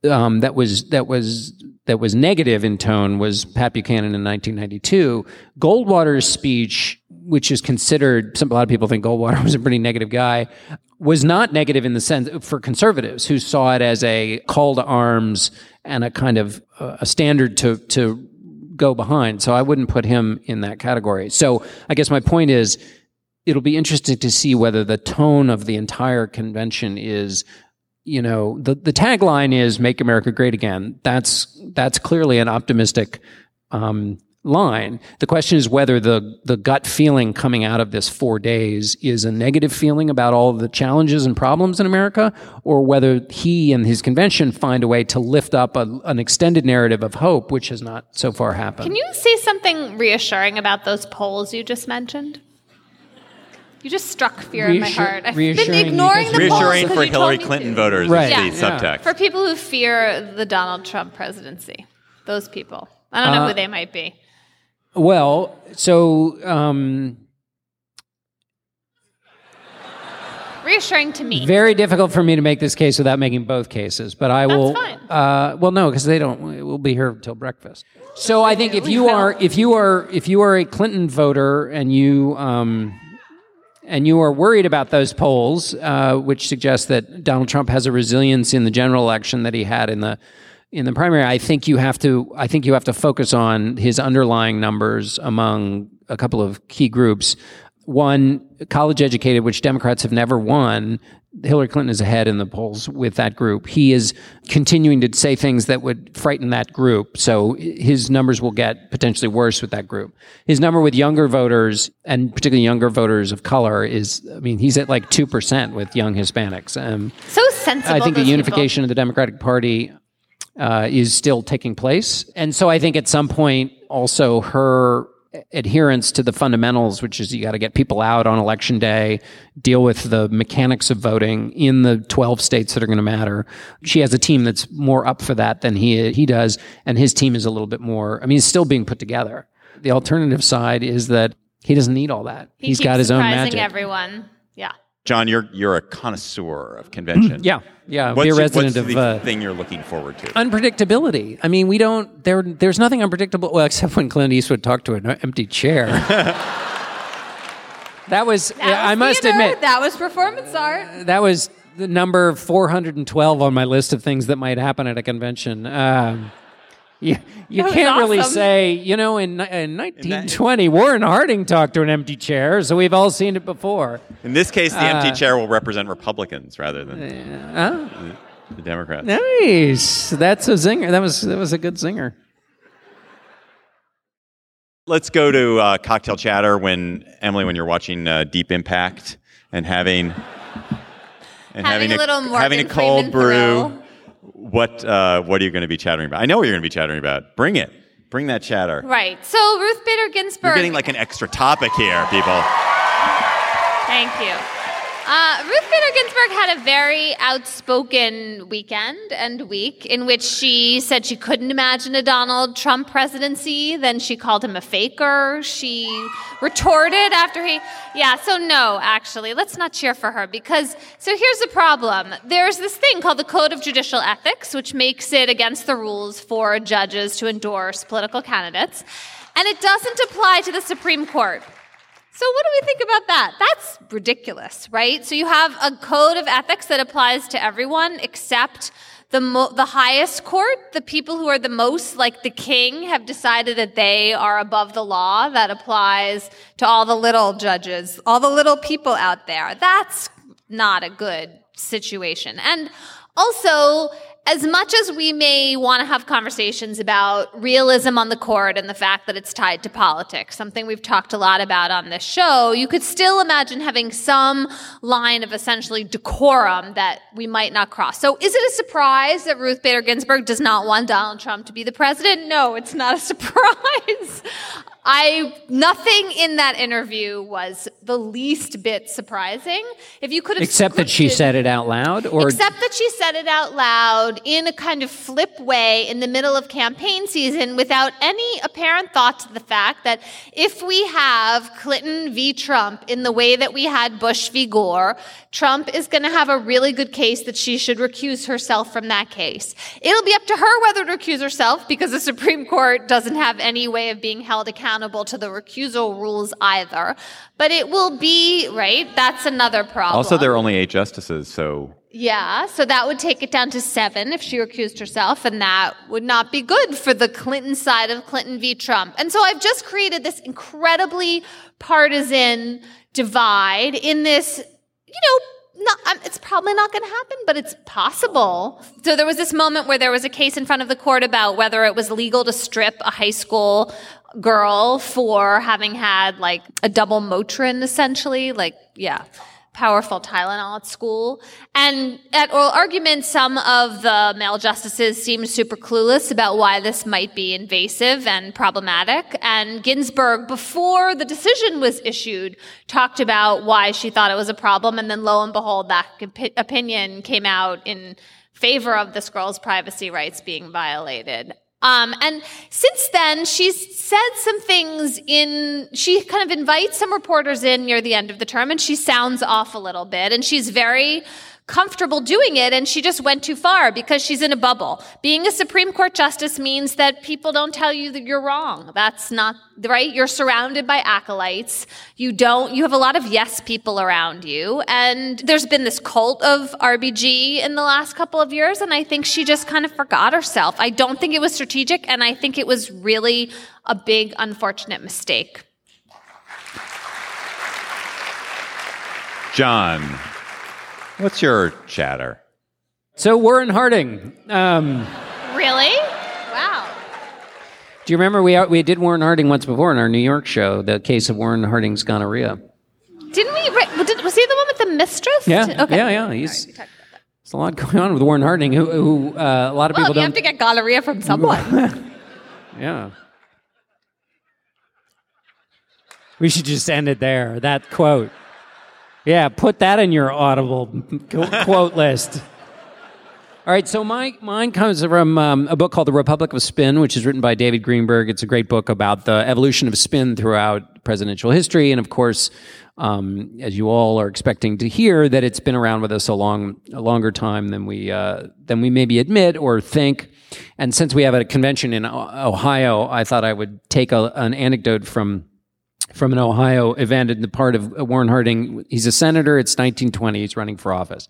D: um, that was that was that was negative in tone was Pat Buchanan in 1992. Goldwater's speech, which is considered, some a lot of people think Goldwater was a pretty negative guy, was not negative in the sense for conservatives who saw it as a call to arms and a kind of uh, a standard to to go behind. So I wouldn't put him in that category. So I guess my point is it'll be interesting to see whether the tone of the entire convention is you know the the tagline is make america great again that's that's clearly an optimistic um, line the question is whether the the gut feeling coming out of this 4 days is a negative feeling about all of the challenges and problems in america or whether he and his convention find a way to lift up a, an extended narrative of hope which has not so far happened
C: Can you say something reassuring about those polls you just mentioned? You just struck fear in my heart. I've
D: reassuring
C: been ignoring the polls
A: Reassuring
C: 'cause
A: for Hillary Clinton
C: to.
A: voters
D: Right.
A: is the
C: Yeah.
A: subtext.
C: For people who fear the Donald Trump presidency, those people. I don't know
D: Uh,
C: who they might be.
D: Well so um,
C: Reassuring to me.
D: Very difficult for me to make this case without making both cases, but I will.
C: fine.
D: Uh, well, no, because they don't. We'll be here till breakfast. So I think if you are if you are if you are a Clinton voter and you um, and you are worried about those polls, uh, which suggest that Donald Trump has a resilience in the general election that he had in the in the primary, I think you have to I think you have to focus on his underlying numbers among a couple of key groups. One, college educated, which Democrats have never won. Hillary Clinton is ahead in the polls with that group. He is continuing to say things that would frighten that group. So his numbers will get potentially worse with that group. His number with younger voters and particularly younger voters of color is, I mean, he's at like 2% with young Hispanics. Um,
C: So sensible.
D: I think the unification of the Democratic Party uh, is still taking place. And so I think at some point also her adherence to the fundamentals, which is you got to get people out on election day, deal with the mechanics of voting in the 12 states that are going to matter. She has a team that's more up for that than he, he does. And his team is a little bit more, I mean, it's still being put together. The alternative side is that he doesn't need all that.
C: He
D: He's
C: keeps
D: got his own
C: surprising
D: magic.
C: everyone. Yeah.
A: John, you're you're a connoisseur of convention.
D: yeah. Yeah.
A: What's,
D: be a resident
A: what's
D: of,
A: the
D: uh,
A: thing you're looking forward to?
D: unpredictability. I mean, we don't there. There's nothing unpredictable. Well, except when Clint Eastwood talked to an empty chair. that was.
C: That
D: I
C: was
D: must
C: theater.
D: admit
C: that was performance art.
D: that was the number 412 on my list of things that might happen at a convention. Um, you you
C: That
D: can't really say, you know, in, in 1920, Warren Harding talked to an empty chair, so we've all seen it before.
A: In this case, the empty
D: Uh,
A: chair will represent Republicans rather than
D: Huh?
A: the Democrats.
D: Nice. That's a zinger. That was that was a good zinger.
A: Let's go to uh, cocktail chatter when Emily, when you're watching uh, Deep Impact and having and
C: Having a little Morgan
A: having a cold
C: Freeman
A: brew.
C: thrill.
A: What uh, what are you going to be chattering about? I know what you're going to be chattering about. Bring it. Bring that chatter.
C: Right. So Ruth Bader Ginsburg.
A: You're getting like an extra topic here, people.
C: Thank you. Uh, Ruth Bader Ginsburg had a very outspoken weekend and week in which she said she couldn't imagine a Donald Trump presidency. Then she called him a faker. She retorted after he, yeah, so no, actually, let's not cheer for her because, so here's the problem. There's this thing called the Code of Judicial Ethics, which makes it against the rules for judges to endorse political candidates, and it doesn't apply to the Supreme Court. So, what do we think about that? That's ridiculous, right? So, you have a code of ethics that applies to everyone except the, mo- the highest court. The people who are the most like the king have decided that they are above the law. That applies to all the little judges, all the little people out there. That's not a good situation. And also, as much as we may want to have conversations about realism on the court and the fact that it's tied to politics, something we've talked a lot about on this show, you could still imagine having some line of essentially decorum that we might not cross. So is it a surprise that Ruth Bader Ginsburg does not want Donald Trump to be the president? No, it's not a surprise. I nothing in that interview was the least bit surprising. If you could have
D: Except that she said it out loud, or
C: Except that she said it out loud in a kind of flip way in the middle of campaign season without any apparent thought to the fact that if we have Clinton v. Trump in the way that we had Bush v. Gore, Trump is going to have a really good case that she should recuse herself from that case. It'll be up to her whether to recuse herself because the Supreme Court doesn't have any way of being held accountable to the recusal rules either. But it will be, right? That's another problem.
A: Also, there are only eight justices, so
C: Yeah, so that would take it down to seven if she recused herself, and that would not be good for the Clinton side of Clinton v. Trump. And so I've just created this incredibly partisan divide in this, you know, not, it's probably not going to happen, but it's possible. So there was this moment where there was a case in front of the court about whether it was legal to strip a high school girl for having had like a double Motrin, essentially. Like, yeah powerful Tylenol at school. And at oral argument, some of the male justices seemed super clueless about why this might be invasive and problematic. And Ginsburg, before the decision was issued, talked about why she thought it was a problem. And then lo and behold, that opi- opinion came out in favor of this girl's privacy rights being violated. Um, and since then, she's said some things in, she kind of invites some reporters in near the end of the term and she sounds off a little bit and she's very comfortable doing it and she just went too far because she's in a bubble. Being a Supreme Court justice means that people don't tell you that you're wrong. That's not, right? You're surrounded by acolytes. You don't, you have a lot of yes people around you. And there's been this cult of RBG in the last couple of years and I think she just kind of forgot herself. I don't think it was strategic and I think it was really a big unfortunate mistake.
A: John, what's your chatter?
D: So Warren Harding. Um,
C: Really? Wow.
D: do you remember we we did Warren Harding once before in our New York show? The case of Warren Harding's gonorrhea.
C: Didn't we? was he the one with the mistress?
D: Yeah,
C: Okay.
D: yeah, yeah. He's there's a lot going on with Warren Harding, who, who uh, a lot of
C: Well,
D: people
C: you
D: don't.
C: have to get gonorrhea from someone.
D: Yeah. We should just end it there. That quote. Yeah, put that in your audible quote list. All right, so my, mine comes from um, a book called The Republic of Spin, which is written by David Greenberg. It's a great book about the evolution of spin throughout presidential history. And of course, um, as you all are expecting to hear, that it's been around with us a long, a longer time than we uh, than we maybe admit or think. And since we have a convention in Ohio, I thought I would take a, an anecdote from from an Ohio event in the part of Warren Harding. He's a senator. It's 1920. He's running for office.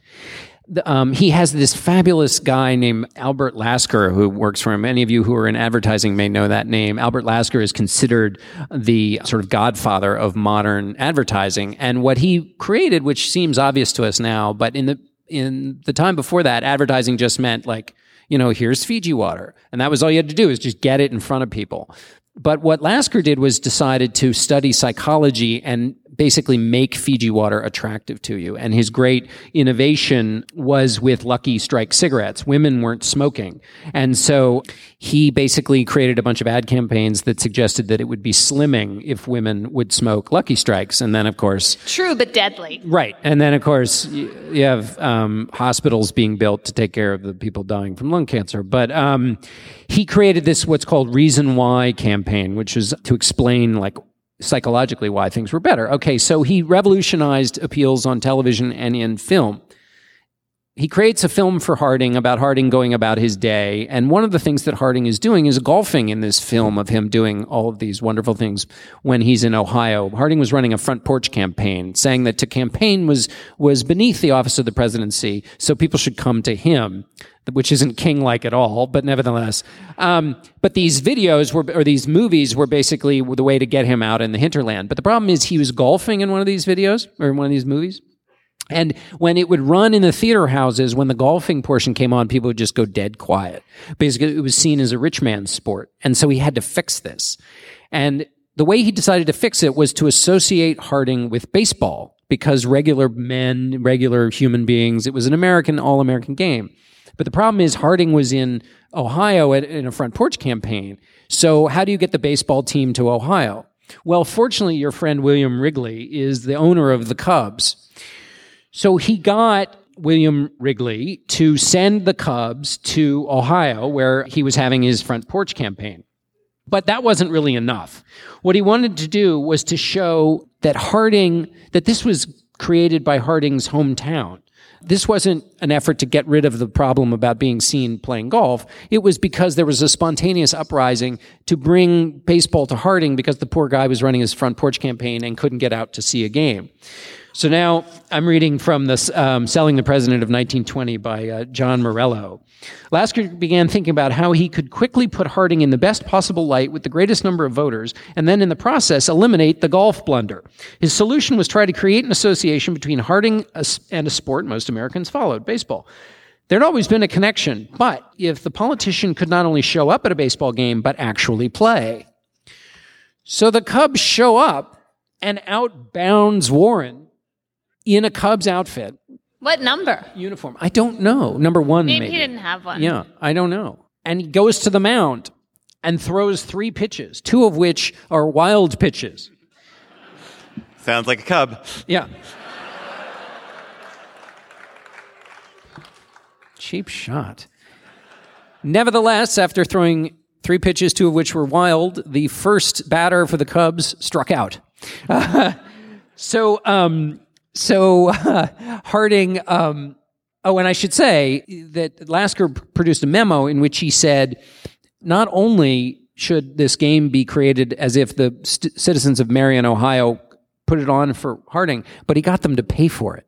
D: Um, he has this fabulous guy named Albert Lasker who works for him. Many of you who are in advertising may know that name. Albert Lasker is considered the sort of godfather of modern advertising. And what he created, which seems obvious to us now, but in the in the time before that, advertising just meant like, you know, here's Fiji water. And that was all you had to do is just get it in front of people. But what Lasker did was decided to study psychology and basically make Fiji water attractive to you. And his great innovation was with Lucky Strike cigarettes. Women weren't smoking. And so he basically created a bunch of ad campaigns that suggested that it would be slimming if women would smoke Lucky Strikes. And then, of course,
C: True, but deadly.
D: Right. And then, of course, you, have um, hospitals being built to take care of the people dying from lung cancer. But um, he created this, what's called Reason Why campaign, which is to explain, like, psychologically why things were better. Okay, so he revolutionized appeals on television and in film he creates a film for Harding about Harding going about his day. And one of the things that Harding is doing is golfing in this film of him doing all of these wonderful things when he's in Ohio. Harding was running a front porch campaign saying that to campaign was, was beneath the office of the presidency. So people should come to him, which isn't king like at all, but nevertheless. Um, but these videos were, or these movies were basically the way to get him out in the hinterland. But the problem is he was golfing in one of these videos or in one of these movies. And when it would run in the theater houses, when the golfing portion came on, people would just go dead quiet. Basically, it was seen as a rich man's sport. And so he had to fix this. And the way he decided to fix it was to associate Harding with baseball because regular men, regular human beings, it was an American, all American game. But the problem is Harding was in Ohio in a front porch campaign. So how do you get the baseball team to Ohio? Well, fortunately, your friend William Wrigley is the owner of the Cubs. So he got William Wrigley to send the Cubs to Ohio, where he was having his front porch campaign. But that wasn't really enough. What he wanted to do was to show that Harding, that this was created by Harding's hometown. This wasn't an effort to get rid of the problem about being seen playing golf. It was because there was a spontaneous uprising to bring baseball to Harding because the poor guy was running his front porch campaign and couldn't get out to see a game. So now I'm reading from the um, Selling the President of 1920 by uh, John Morello. Lasker began thinking about how he could quickly put Harding in the best possible light with the greatest number of voters, and then in the process eliminate the golf blunder. His solution was try to create an association between Harding and a sport most Americans followed, baseball. There'd always been a connection, but if the politician could not only show up at a baseball game, but actually play. So the Cubs show up and outbounds Warren in a Cubs outfit,
C: What number?
D: uniform. I don't know. Number one,
C: Maybe,
D: maybe.
C: he didn't have one.
D: Yeah, I don't know. And he goes to the mound and throws three pitches, two of which are wild pitches.
A: Sounds like a cub.
D: Yeah. Cheap shot. Nevertheless, after throwing three pitches, two of which were wild, the first batter for the Cubs struck out. so, um, so Harding. Um, oh, and I should say that Lasker produced a memo in which he said, not only should this game be created as if the st- citizens of Marion, Ohio, put it on for Harding, but he got them to pay for it.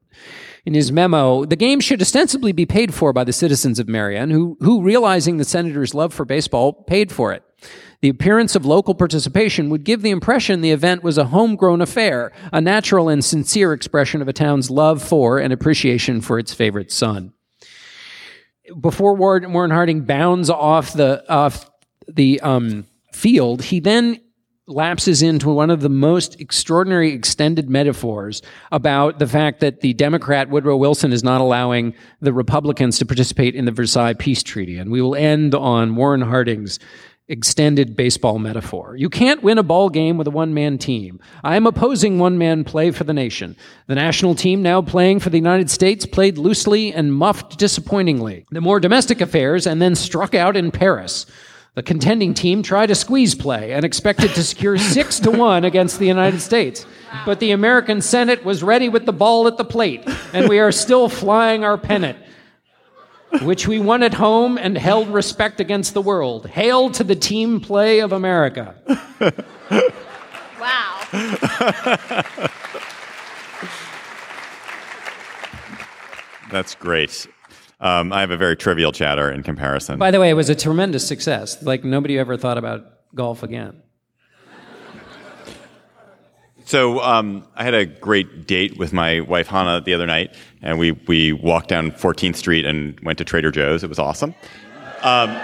D: In his memo, the game should ostensibly be paid for by the citizens of Marion, who, who realizing the senator's love for baseball, paid for it. The appearance of local participation would give the impression the event was a homegrown affair, a natural and sincere expression of a town's love for and appreciation for its favorite son. Before Warren, Harding bounds off the off the um, field, he then lapses into one of the most extraordinary extended metaphors about the fact that the Democrat Woodrow Wilson is not allowing the Republicans to participate in the Versailles Peace Treaty. And we will end on Warren Harding's extended baseball metaphor. You can't win a ball game with a one man team. I am opposing one man play for the nation. The national team now playing for the United States played loosely and muffed disappointingly. The more domestic affairs and then struck out in Paris. The contending team tried a squeeze play and expected to secure six to one against the United States. But the American Senate was ready with the ball at the plate, and we are still flying our pennant, which we won at home and held respect against the world. Hail to the team play of America.
C: Wow.
A: That's great. Um, I have a very trivial chatter in comparison.
D: By the way, it was a tremendous success. Like nobody ever thought about golf again.
A: So um, I had a great date with my wife Hannah the other night, and we we walked down 14th Street and went to Trader Joe's. It was awesome. Um,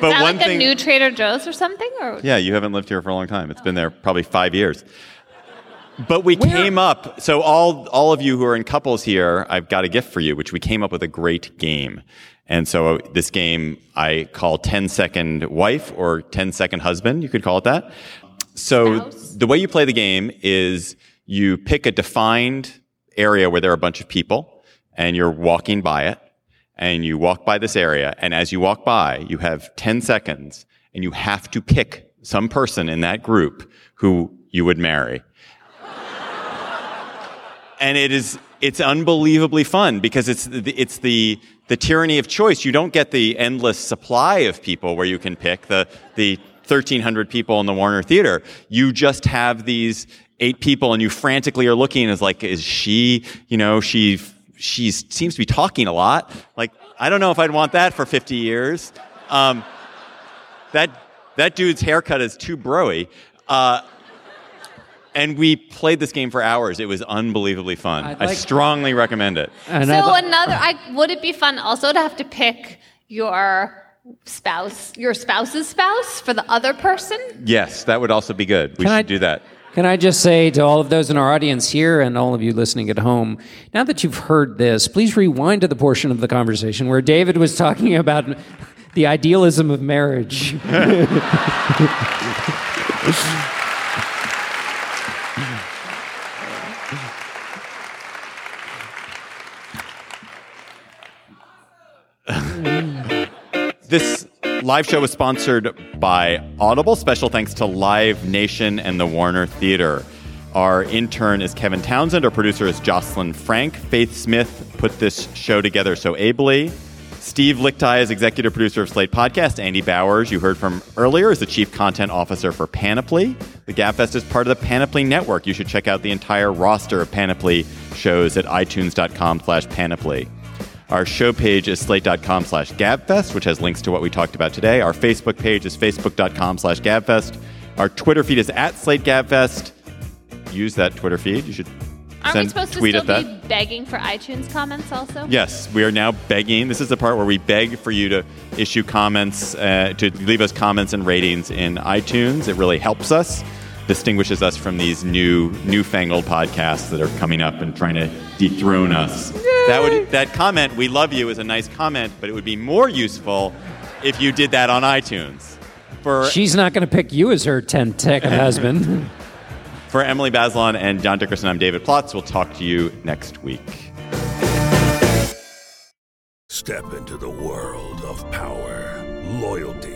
A: but
C: Is that
A: one
C: like
A: thing,
C: a new Trader Joe's or something? Or
A: yeah, you haven't lived here for a long time. It's been there probably five years. But we came up. So all all of you who are in couples here, I've got a gift for you, which we came up with a great game. And so this game I call 10 second wife or 10 second husband. You could call it that. So
C: Spouse.
A: the way you play the game is you pick a defined area where there are a bunch of people and you're walking by it and you walk by this area. And as you walk by, you have 10 seconds and you have to pick some person in that group who you would marry. and it is, it's unbelievably fun because it's the, it's the, the tyranny of choice. You don't get the endless supply of people where you can pick the, the 1300 people in the Warner Theater. You just have these eight people and you frantically are looking as like, is she, you know, she, she seems to be talking a lot. Like, I don't know if I'd want that for 50 years. Um, that, that dude's haircut is too broy. Uh, and we played this game for hours. It was unbelievably fun.
D: I'd
A: I
D: like-
A: strongly recommend it.
D: And
C: so
D: I'd
C: another, I, would it be fun also to have to pick your spouse, your spouse's spouse for the other person?
A: Yes, that would also be good. We
D: Can
A: should
D: I-
A: do that.
D: Can I just say to all of those in our audience here and all of you listening at home, now that you've heard this, please rewind to the portion of the conversation where David was talking about the idealism of marriage.
A: This live show was sponsored by Audible. Special thanks to Live Nation and the Warner Theater. Our intern is Kevin Townsend. Our producer is Jocelyn Frank. Faith Smith put this show together so ably. Steve Lickteig is executive producer of Slate Podcast. Andy Bowers, you heard from earlier, is the chief content officer for Panoply. The Gabfest is part of the Panoply Network. You should check out the entire roster of Panoply shows at itunes.com slash panoply. Our show page is slate.com slash gabfest, which has links to what we talked about today. Our Facebook page is facebook.com slash gabfest. Our Twitter feed is at slate gabfest. Use that Twitter feed. You should
C: Aren't we supposed to still
A: at that.
C: be begging for iTunes comments also?
A: Yes, we are now begging. This is the part where we beg for you to issue comments, uh, to leave us comments and ratings in iTunes. It really helps us, distinguishes us from these new, newfangled podcasts that are coming up and trying to dethrone us. That would that comment, "We love you," is a nice comment, but it would be more useful if you did that on iTunes. For
D: She's not going to pick you as her 10 second husband.
A: for Emily Bazelon and John Dickerson, I'm David Plotz. We'll talk to you next week.
F: Step into the world of power, loyalty,